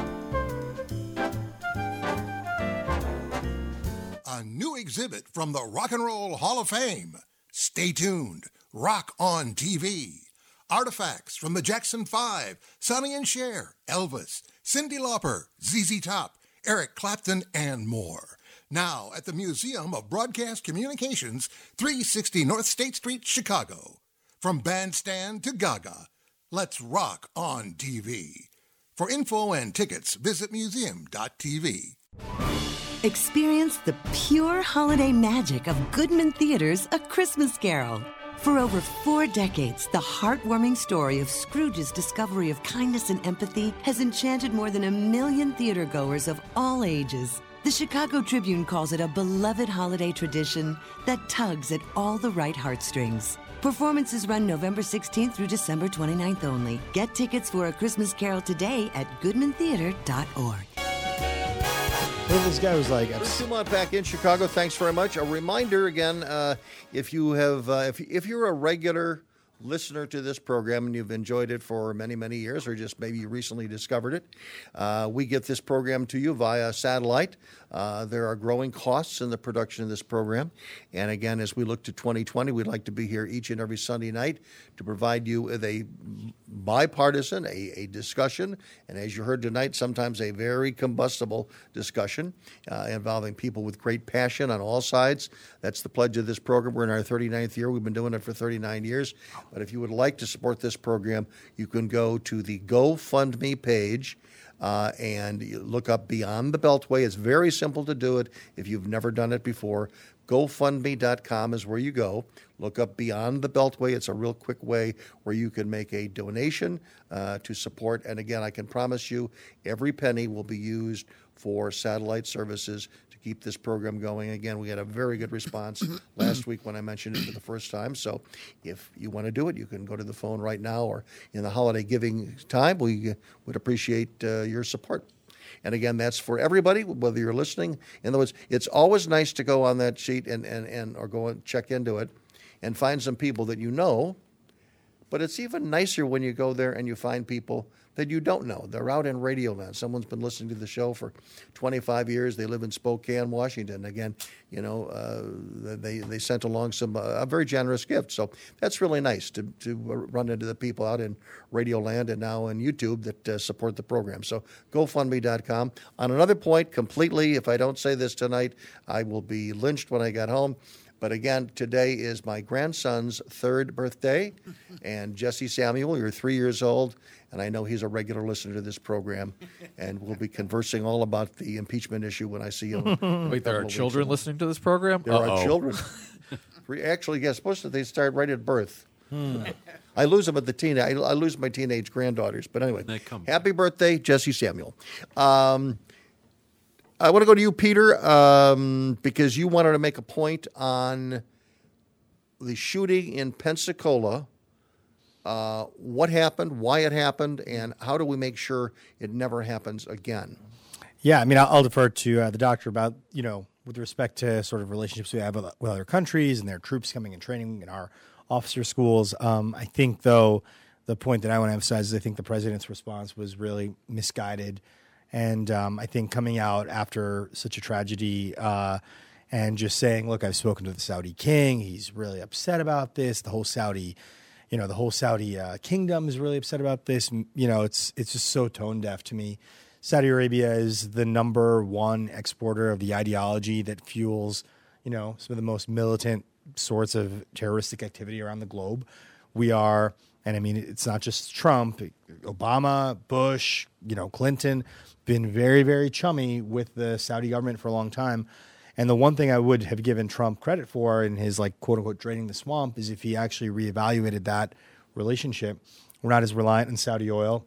A new exhibit from the Rock and Roll Hall of Fame. Stay tuned. Rock on TV. Artifacts from the Jackson 5, Sonny and Cher, Elvis, Cyndi Lauper, ZZ Top, Eric Clapton, and more. Now at the Museum of Broadcast Communications, 360 North State Street, Chicago. From bandstand to Gaga, let's rock on TV. For info and tickets, visit museum.tv. Experience the pure holiday magic of Goodman Theatre's A Christmas Carol. For over four decades, the heartwarming story of Scrooge's discovery of kindness and empathy has enchanted more than a million theatergoers of all ages. The Chicago Tribune calls it a beloved holiday tradition that tugs at all the right heartstrings. Performances run November 16th through December 29th only. Get tickets for A Christmas Carol today at goodmantheater.org. If this guy was like, Bruce Dumont back in Chicago. Thanks very much. A reminder again, uh, if you have, uh, if if you're a regular listener to this program and you've enjoyed it for many many years, or just maybe you recently discovered it, uh, we get this program to you via satellite Uh, there are growing costs in the production of this program. And again, as we look to 2020, we'd like to be here each and every Sunday night to provide you with a bipartisan, a, a discussion, and as you heard tonight, sometimes a very combustible discussion uh, involving people with great passion on all sides. That's the pledge of this program. We're in our 39th year. We've been doing it for 39 years. But if you would like to support this program, you can go to the GoFundMe page. Uh, and look up Beyond the Beltway. It's very simple to do it if you've never done it before. GoFundMe.com is where you go. Look up Beyond the Beltway. It's a real quick way where you can make a donation uh, to support. And again, I can promise you every penny will be used for satellite services keep this program going. Again, we had a very good response last week when I mentioned it for the first time. So if you want to do it, you can go to the phone right now or in the holiday giving time. We would appreciate uh, your support. And again, that's for everybody, whether you're listening. In other words, it's always nice to go on that sheet and, and, and or go and check into it and find some people that you know. But it's even nicer when you go there and you find people that you don't know. They're out in radio land. Someone's been listening to the show for 25 years. They live in Spokane, Washington. Again, you know, uh, they they sent along some uh, a very generous gift. So that's really nice to to run into the people out in radio land and now on YouTube that uh, support the program. So GoFundMe.com. On another point, completely, if I don't say this tonight, I will be lynched when I get home. But again, today is my grandson's third birthday, and Jesse Samuel, you're three years old, and I know he's a regular listener to this program, and we'll be conversing all about the impeachment issue when I see him. Wait, there are children listening to this program? There Uh-oh. are children. Re- Actually, yes, supposed to they start right at birth. Hmm. I lose them at the teen. I, I lose my teenage granddaughters. But anyway, happy birthday, Jesse Samuel. Um, I want to go to you, Peter, um, because you wanted to make a point on the shooting in Pensacola. Uh, what happened, why it happened, and how do we make sure it never happens again? Yeah, I mean, I'll, defer to uh, the doctor about you know with respect to sort of relationships we have with, with other countries and their troops coming and training in our officer schools. Um, I think though the point that I want to emphasize is I think the president's response was really misguided, and um, I think coming out after such a tragedy. Uh, and just saying, look, I've spoken to the Saudi king. He's really upset about this. The whole Saudi, you know, the whole Saudi uh, kingdom is really upset about this. You know, it's it's just so tone deaf to me. Saudi Arabia is the number one exporter of the ideology that fuels, you know, some of the most militant sorts of terroristic activity around the globe. We are, and I mean, it's not just Trump, Obama, Bush, you know, Clinton, been very, very chummy with the Saudi government for a long time. And the one thing I would have given Trump credit for in his like quote unquote draining the swamp is if he actually reevaluated that relationship. We're not as reliant on Saudi oil.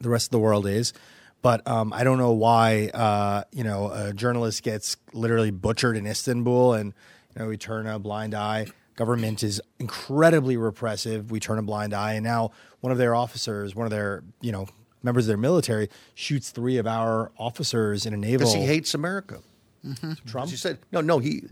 The rest of the world is. But um, I don't know why uh, you know a journalist gets literally butchered in Istanbul, and you know we turn a blind eye. Government is incredibly repressive. We turn a blind eye, and now one of their officers, one of their you know members of their military, shoots three of our officers in a naval. Because he hates America. Trump. She said, no, no, he,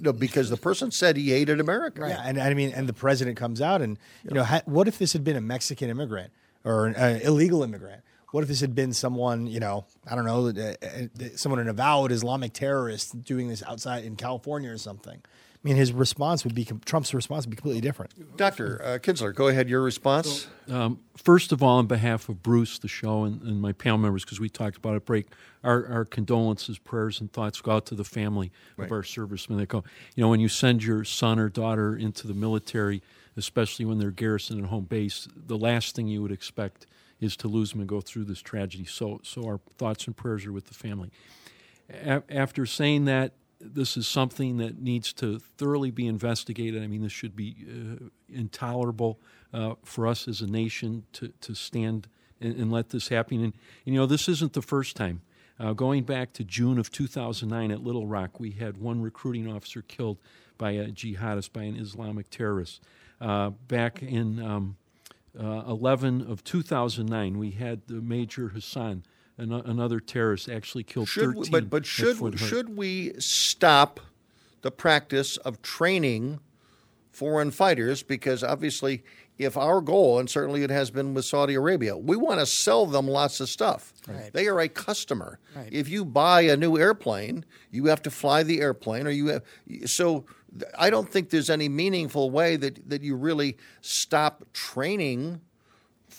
no, because the person said he hated America. Yeah, and I mean, and the president comes out and you know, ha- what if this had been a Mexican immigrant or an uh, illegal immigrant? What if this had been someone, you know, I don't know, uh, uh, someone an avowed Islamic terrorist doing this outside in California or something? I mean, his response would be Trump's response would be completely different. Dr. Uh, Kinsler, go ahead. Your response. Um, first of all, on behalf of Bruce, the show, and, and my panel members, because we talked about it, break our, our condolences, prayers, and thoughts go out to the family Right. of our servicemen that go. You know, when you send your son or daughter into the military, especially when they're garrisoned at home base, the last thing you would expect is to lose them and go through this tragedy. So, so our thoughts and prayers are with the family. A- after saying that, this is something that needs to thoroughly be investigated. I mean, this should be uh, intolerable uh, for us as a nation to, to stand and, and let this happen. And, you know, this isn't the first time. Uh, going back to June of 2009 at Little Rock, we had one recruiting officer killed by a jihadist, by an Islamic terrorist. Uh, back in um, uh, 11 of 2009, we had the Major Hassan, an- another terrorist, actually killed Should 13. we, but but at should Fort Hood. should we stop the practice of training foreign fighters because obviously, if our goal, and certainly it has been with Saudi Arabia, we want to sell them lots of stuff. Right. They are a customer. Right. If you buy a new airplane, you have to fly the airplane, or you have so. I don't think there's any meaningful way that, that you really stop training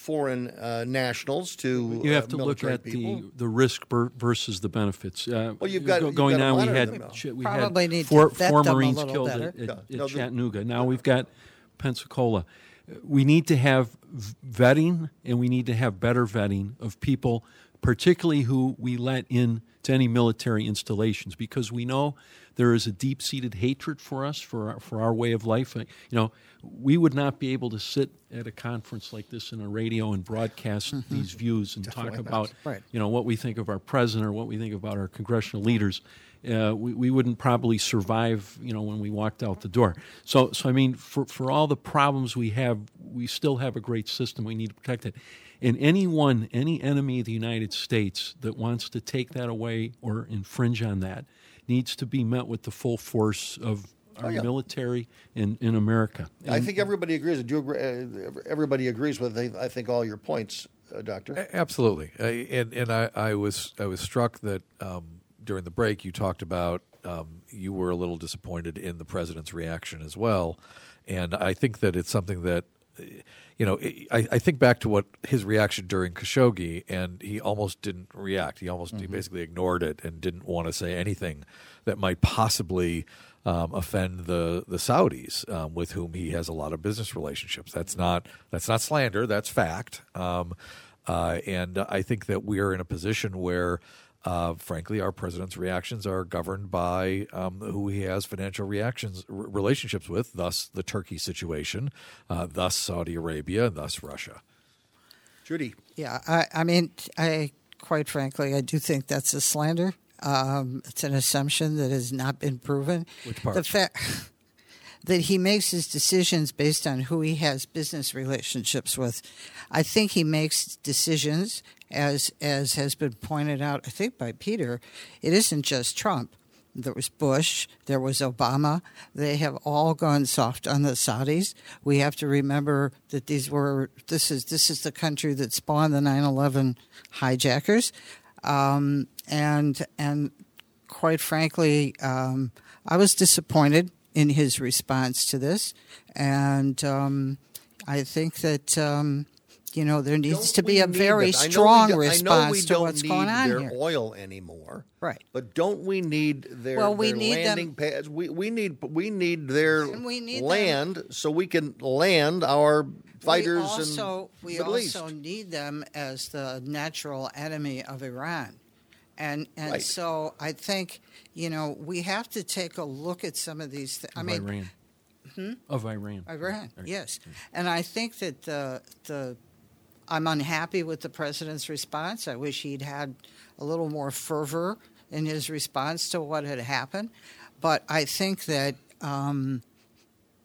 foreign uh, nationals to You have uh, to look at people. the the risk ber- versus the benefits. Uh, Well, you've got- go- you've going got to on. We had them, ch- we Probably had need four, four Marines killed better. at, at, Yeah. at No, the- Chattanooga. Now we've got Pensacola. We need to have vetting, and we need to have better vetting of people, particularly who we let in to any military installations, because we know there is a deep-seated hatred for us for our, for our way of life. You know, we would not be able to sit at a conference like this in a radio and broadcast these views and talk Definitely not. about Right. you know what we think of our president or what we think about our congressional leaders, uh, we, we wouldn't probably survive. You know when we walked out the door. So so I mean for for all the problems we have, we still have a great system. We need to protect it. And anyone, any enemy of the United States that wants to take that away or infringe on that needs to be met with the full force of our Oh, yeah. military in, in America. I think everybody agrees. Do you agree, uh, everybody agrees with I think all your points, uh, Doctor. Absolutely, uh, and and I, I was I was struck that um, during the break you talked about um, you were a little disappointed in the president's reaction as well, and I think that it's something that you know I, I think back to what his reaction during Khashoggi, and he almost didn't react. He almost he Mm-hmm. basically ignored it and didn't want to say anything that might possibly. Um, offend the the Saudis um, with whom he has a lot of business relationships. That's not that's not slander. That's fact. Um, uh, and I think that we are in a position where, uh, frankly, our president's reactions are governed by um, who he has financial reactions r- relationships with. Thus, the Turkey situation. Uh, thus, Saudi Arabia. Thus, Russia. Judy. Yeah, I, I mean, I quite frankly, I do think that's a slander. Um, it's an assumption that has not been proven. Which part? The fact that he makes his decisions based on who he has business relationships with. I think he makes decisions as as has been pointed out. I think by Peter, it isn't just Trump. There was Bush, there was Obama. They have all gone soft on the Saudis. We have to remember that these were this is this is the country that spawned the 9/11 hijackers, um, and and quite frankly, um, I was disappointed in his response to this, and um, I think that. Um, you know, there needs to be a very that. I know we strong don't- I know we response to don't what's need going on their here. oil anymore, right? But don't we need their, Well, we their need them- landing pads? We, we need we need their we need them- land so we can land our fighters we also, we also need them as the natural enemy of Iran. And and Right. so I think you know we have to take a look at some of these. Th- I Of mean, Iran. Hmm? Of Iran. Iran, Right. yes. And I think that the the I'm unhappy with the president's response. I wish he'd had a little more fervor in his response to what had happened. But I think that um,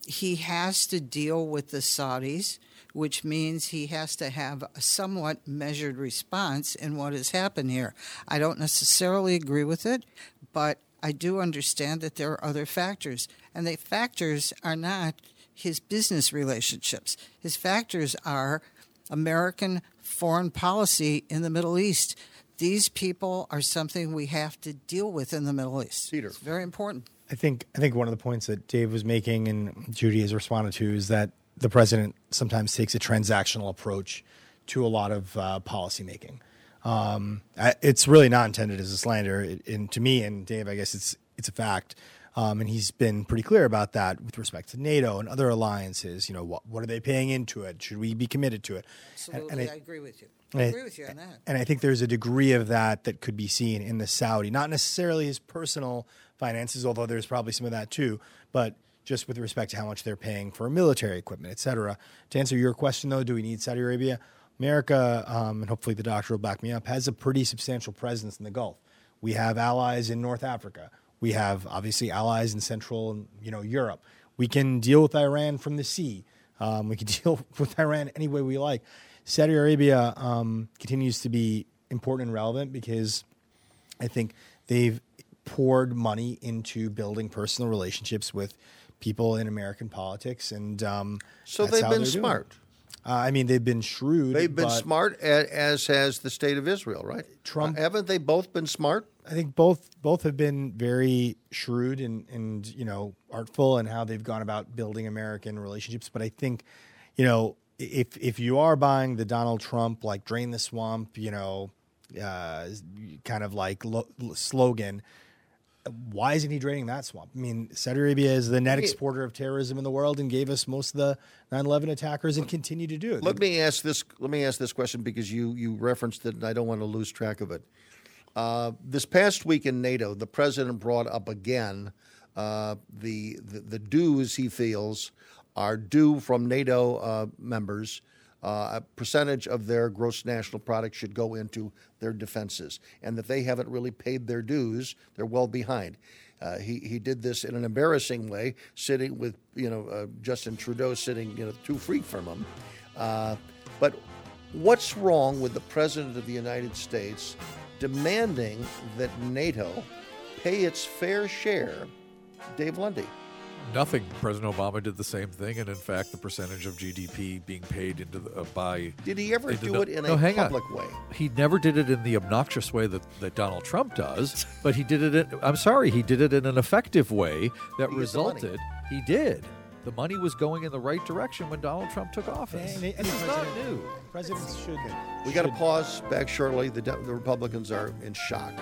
he has to deal with the Saudis, which means he has to have a somewhat measured response in what has happened here. I don't necessarily agree with it, but I do understand that there are other factors, and the factors are not his business relationships. His factors are American foreign policy in the Middle East. These people are something we have to deal with in the Middle East. Peter. It's very important. I think I think one of the points that Dave was making and Judy has responded to is that the president sometimes takes a transactional approach to a lot of uh, policy making. Um, it's really not intended as a slander, it, and to me and Dave, I guess it's it's a fact. Um, and he's been pretty clear about that with respect to NATO and other alliances. You know, what what are they paying into it? Should we be committed to it? Absolutely, and I agree with you. I and agree with you on that. And I think there's a degree of that that could be seen in the Saudi, not necessarily his personal finances, although there's probably some of that too, but just with respect to how much they're paying for military equipment, et cetera. To answer your question, though, do we need Saudi Arabia? America, um, and hopefully the doctor will back me up, has a pretty substantial presence in the Gulf. We have allies in North Africa. We have obviously allies in Central you know Europe. We can deal with Iran from the sea. Um, we can deal with Iran any way we like. Saudi Arabia um, continues to be important and relevant because I think they've poured money into building personal relationships with people in American politics, and um, So they've been smart. Uh, I mean, they've been shrewd. They've been smart, as has the state of Israel, right? Trump- Uh, haven't they both been smart? I think both both have been very shrewd and and you know artful in how they've gone about building American relationships. But I think, you know, if if you are buying the Donald Trump like drain the swamp, you know, uh, kind of like lo- slogan. Why isn't he draining that swamp? I mean, Saudi Arabia is the net exporter of terrorism in the world and gave us most of the 9/11 attackers and continue to do it. Let me ask this. Let me ask this question because you you referenced it, and I don't want to lose track of it. Uh, this past week in NATO, the president brought up again uh, the, the the dues he feels are due from NATO uh, members. Uh, a percentage of their gross national product should go into their defenses, and that they haven't really paid their dues. They're well behind. Uh, he he did this in an embarrassing way, sitting with you know uh, Justin Trudeau sitting you know two feet from him. Uh, but what's wrong with the president of the United States demanding that NATO pay its fair share? Dave Lundy. Nothing. President Obama did the same thing, and in fact, the percentage of GDP being paid into the, uh, by Did he ever do the- it in No, a hang on. public way? He never did it in the obnoxious way that, that Donald Trump does, but he did it. In, I'm sorry, he did it in an effective way that He used the money. resulted. He did. The money was going in the right direction when Donald Trump took office. Any, any This is not new. presidents should. We got to pause back shortly. The, the Republicans are in shock.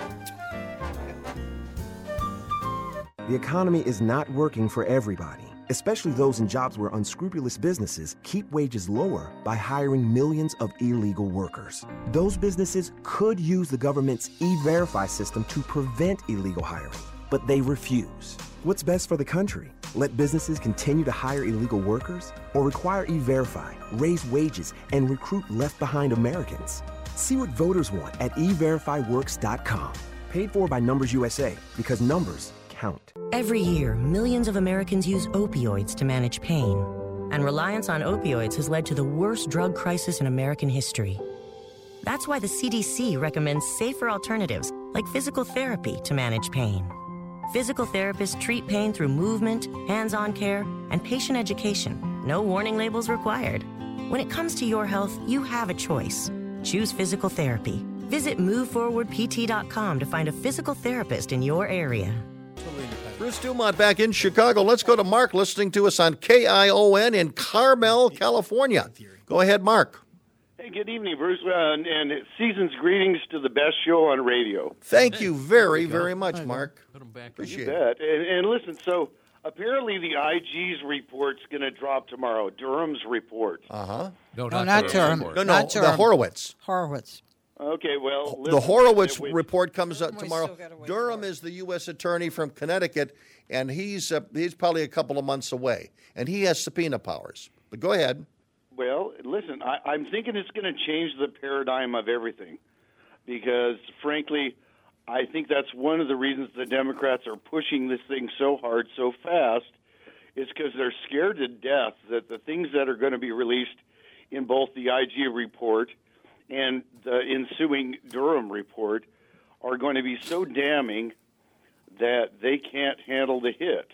The economy is not working for everybody, especially those in jobs where unscrupulous businesses keep wages lower by hiring millions of illegal workers. Those businesses could use the government's e verify system to prevent illegal hiring, but they refuse. What's best for the country? Let businesses continue to hire illegal workers or require e verify, raise wages, and recruit left behind Americans? See what voters want at everifyworks.com. Paid for by Numbers USA because numbers count. Every year, millions of Americans use opioids to manage pain. And reliance on opioids has led to the worst drug crisis in American history. That's why the CDC recommends safer alternatives like physical therapy to manage pain. Physical therapists treat pain through movement, hands on care, and patient education. No warning labels required. When it comes to your health, you have a choice. Choose physical therapy. Visit moveforwardpt.com to find a physical therapist in your area. Bruce Dumont back in Chicago. Let's go to Mark listening to us on KION in Carmel, California. Go ahead, Mark. Hey, good evening, Bruce, uh, and, and season's greetings to the best show on radio. Thank you very, very much, Mark. You Appreciate it. bet. And, and listen, so apparently the IG's report's going to drop tomorrow. Durham's report. Uh huh. No, No, not Durham. No, no, Not the Durham. Horowitz. Horowitz. Okay, well, The Horowitz it would- report comes up tomorrow. still gotta wait Durham is the U.S. attorney from Connecticut, and he's uh, he's probably a couple of months away, and he has subpoena powers. But go ahead. Well, listen, I, I'm thinking it's going to change the paradigm of everything because, frankly, I think that's one of the reasons the Democrats are pushing this thing so hard, so fast, is because they're scared to death that the things that are going to be released in both the IG report and the ensuing Durham report are going to be so damning that they can't handle the hit.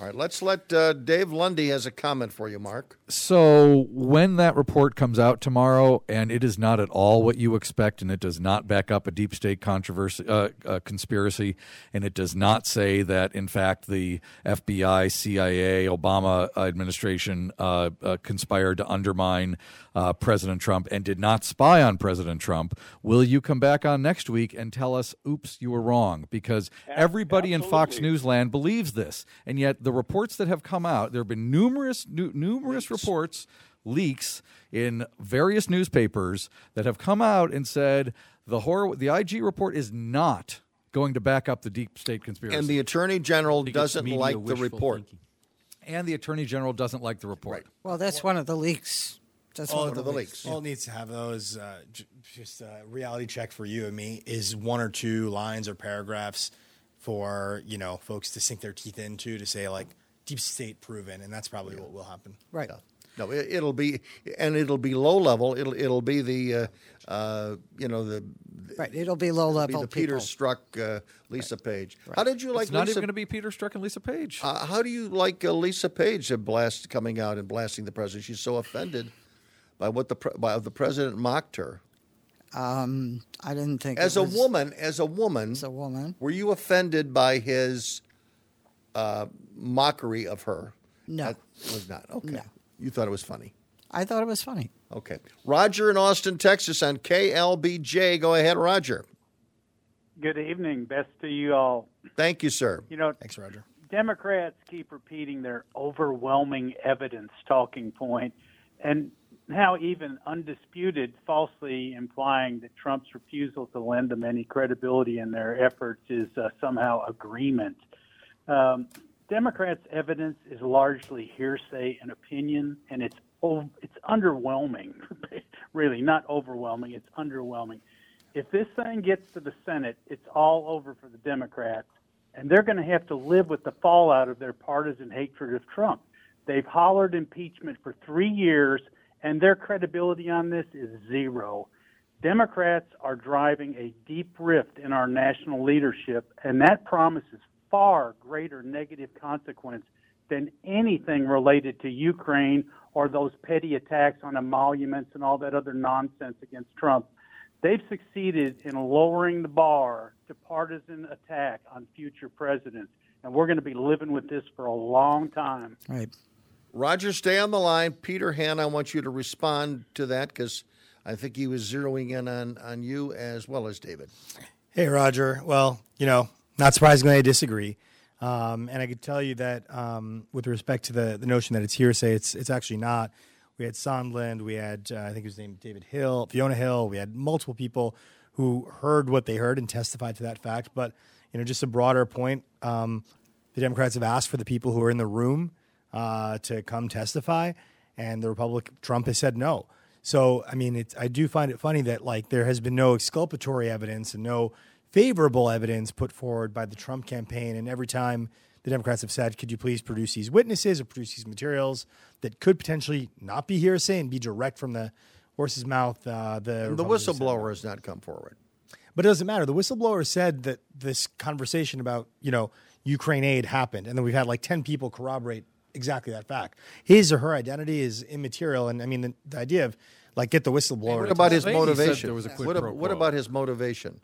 All right, let's let uh, Dave Lundy has a comment for you, Mark. So when that report comes out tomorrow, and it is not at all what you expect, and it does not back up a deep state controversy, uh, uh, conspiracy, and it does not say that in fact the FBI, CIA, Obama administration uh, uh, conspired to undermine uh, President Trump and did not spy on President Trump. Will you come back on next week and tell us, "Oops, you were wrong"? Because everybody in Fox News land believes this, and yet the reports that have come out, there have been numerous nu- numerous reports, leaks in various newspapers that have come out and said the horror, the IG report is not going to back up the deep state conspiracy. And the attorney general doesn't like the wishful report. and the attorney general doesn't like the report. Well, that's one of the leaks. That's all one of the leaks. All it needs to have those uh, j- just a reality check for you and me is one or two lines or paragraphs for you know folks to sink their teeth into to say like deep state proven, and that's probably what will happen. Right. No, it, it'll be, and it'll be low level. It'll it'll be the, uh, uh, you know, the Right, it'll be low it'll be level the Peter people. Strzok uh, Lisa Page. How did you like? it's not Lisa? even going to be Peter Strzok and Lisa Page. Uh, how do you like uh, Lisa Page uh, blast coming out and blasting the president? She's so offended by what the pre- by the president mocked her. Um, I didn't think As it a was- woman, as a woman, As a woman, were you offended by his uh, mockery of her? No. That was not okay. No. You thought it was funny. I thought it was funny. Okay, Roger in Austin, Texas, on KLBJ. Go ahead, Roger. Good evening. Best to you all. Thank you, sir. You know, Thanks, Roger. Democrats keep repeating their overwhelming evidence talking point, and now even undisputed, falsely implying that Trump's refusal to lend them any credibility in their efforts is uh, somehow agreement. Um, Democrats' evidence is largely hearsay and opinion, and it's it's underwhelming. really, not overwhelming. It's underwhelming. If this thing gets to the Senate, it's all over for the Democrats, and they're going to have to live with the fallout of their partisan hatred of Trump. They've hollered impeachment for three years, and their credibility on this is zero. Democrats are driving a deep rift in our national leadership, and that promises far greater negative consequence than anything related to Ukraine or those petty attacks on emoluments and all that other nonsense against Trump. They've succeeded in lowering the bar to partisan attack on future presidents, and we're going to be living with this for a long time. Right. Roger, stay on the line. Peter Han, I want you to respond to that because I think he was zeroing in on, on you as well as David. Hey, Roger. Well, you know, not surprisingly, I disagree. Um, and I could tell you that um, with respect to the, the notion that it's hearsay, it's it's actually not. We had Sondland, we had uh, I think his name David Hill, Fiona Hill. We had multiple people who heard what they heard and testified to that fact. But you know, just a broader point, um, the Democrats have asked for the people who are in the room uh, to come testify, and the Republic Trump has said no. So I mean, it's, I do find it funny that like there has been no exculpatory evidence and no favorable evidence put forward by the Trump campaign, and every time the Democrats have said, "Could you please produce these witnesses or produce these materials that could potentially not be hearsay and be direct from the horse's mouth?" Uh, the the Republicans have said no. whistleblower has not come forward. But it doesn't matter. The whistleblower said that this conversation about, you know, Ukraine aid happened. And then we've had like 10 people corroborate exactly that fact. His or her identity is immaterial. And I mean, the, the idea of like get the whistleblower. What about his testify- motivation? What, ab- what about his motivation?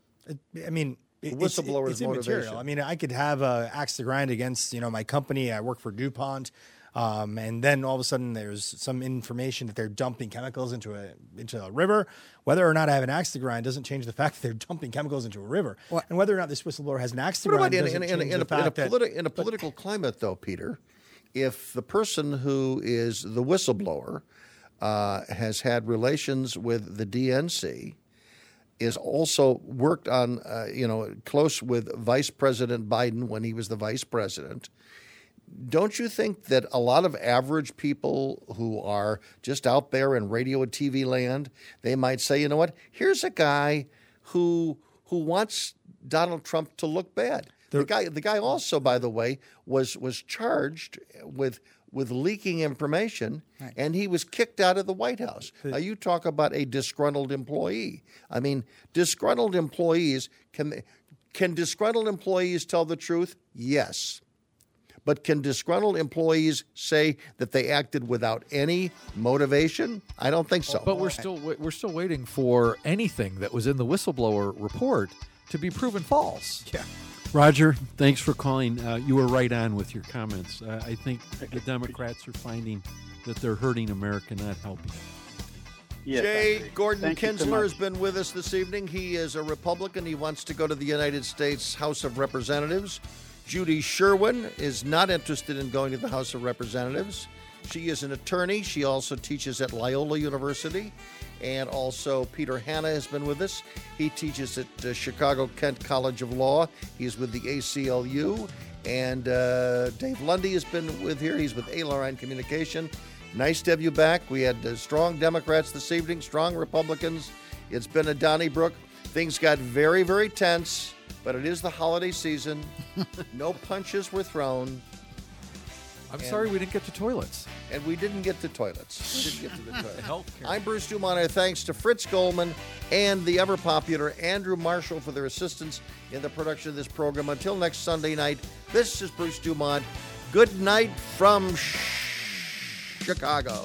I mean, it- it's, whistleblower's it's immaterial. motivation. I mean, I could have a axe to grind against you know my company. I work for Dupont, um, and then all of a sudden there's some information that they're dumping chemicals into a into a river. Whether or not I have an axe to grind doesn't change the fact that they're dumping chemicals into a river. And whether or not this whistleblower has an axe to grind in, doesn't in, in, change in, the a, in, a, fact that politi- in a political climate, though, Peter? If the person who is the whistleblower uh, has had relations with the DNC, is also worked on, uh, you know, close with Vice President Biden when he was the vice president. Don't you think that a lot of average people who are just out there in radio and TV land, they might say, you know what? Here's a guy who who wants Donald Trump to look bad. The guy, the guy also, by the way, was was charged with with leaking information, and he was kicked out of the White House. now you talk about a disgruntled employee. I mean, disgruntled employees can can disgruntled employees tell the truth? Yes. But can disgruntled employees say that they acted without any motivation? I don't think so. But we're still we're still waiting for anything that was in the whistleblower report to be proven false. Yeah. Roger, thanks for calling. Uh, you were right on with your comments. Uh, I think the Democrats are finding that they're hurting America, not helping. Yes, Jay. Gordon Thank you so Kinsler has been with us this evening. He is a Republican. He wants to go to the United States House of Representatives. Judy Sherwin is not interested in going to the House of Representatives. She is an attorney. She also teaches at Loyola University. And also, Peter Hanna has been with us. He teaches at uh, Chicago Kent College of Law. He's with the ACLU. And uh, Dave Lundy has been with here. He's with A-Line Communication. Nice to have you back. We had uh, strong Democrats this evening, strong Republicans. It's been a Donnybrook. Things got very, very tense, but it is the holiday season. no punches were thrown. I'm And- sorry we didn't get to toilets. And we didn't get to toilets. We didn't get to the toilet. Healthcare. I'm Bruce Dumont. Our thanks to Fritz Goldman and the ever popular Andrew Marshall for their assistance in the production of this program. Until next Sunday night, this is Bruce Dumont. Good night from Chicago.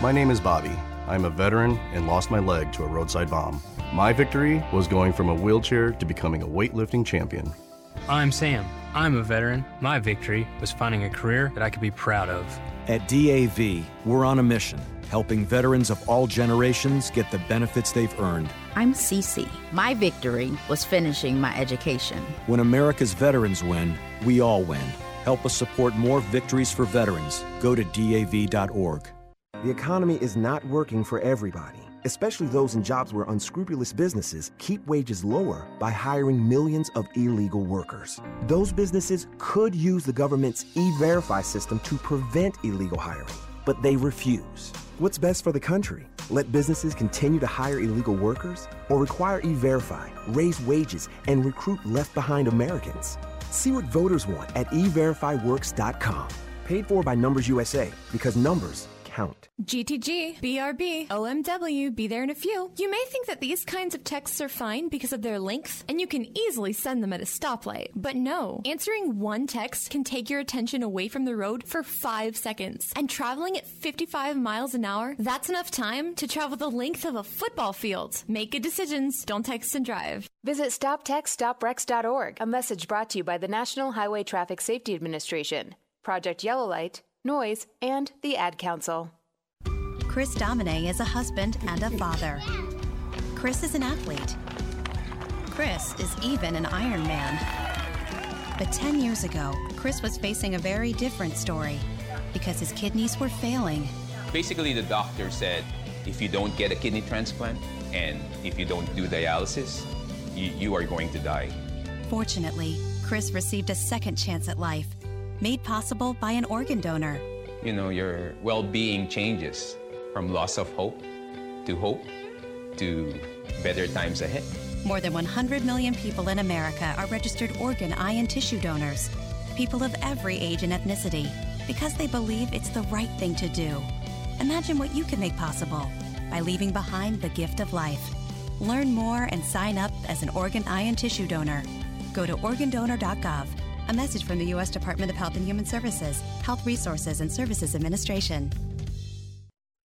My name is Bobby. I'm a veteran and lost my leg to a roadside bomb. My victory was going from a wheelchair to becoming a weightlifting champion. I'm Sam. I'm a veteran. My victory was finding a career that I could be proud of. At DAV, we're on a mission, helping veterans of all generations get the benefits they've earned. I'm Cece. My victory was finishing my education. When America's veterans win, we all win. Help us support more victories for veterans. Go to DAV.org. The economy is not working for everybody, especially those in jobs where unscrupulous businesses keep wages lower by hiring millions of illegal workers. Those businesses could use the government's e verify system to prevent illegal hiring, but they refuse. What's best for the country? Let businesses continue to hire illegal workers or require e verify, raise wages, and recruit left behind Americans? See what voters want at everifyworks.com. Paid for by Numbers USA because numbers count. GTG, BRB, OMW, be there in a few. You may think that these kinds of texts are fine because of their length, and you can easily send them at a stoplight. But no, answering one text can take your attention away from the road for five seconds. And traveling at 55 miles an hour, that's enough time to travel the length of a football field. Make good decisions, don't text and drive. Visit StopTextStopWrecks.org, a message brought to you by the National Highway Traffic Safety Administration, Project Yellow Light, Noise, and the Ad Council. Chris Domine is a husband and a father. Chris is an athlete. Chris is even an Iron Man. But 10 years ago, Chris was facing a very different story because his kidneys were failing. Basically, the doctor said if you don't get a kidney transplant and if you don't do dialysis, you, you are going to die. Fortunately, Chris received a second chance at life, made possible by an organ donor. You know, your well being changes from loss of hope to hope to better times ahead. More than 100 million people in America are registered organ, eye, and tissue donors. People of every age and ethnicity, because they believe it's the right thing to do. Imagine what you can make possible by leaving behind the gift of life. Learn more and sign up as an organ, eye, and tissue donor. Go to organdonor.gov. A message from the U.S. Department of Health and Human Services, Health Resources and Services Administration.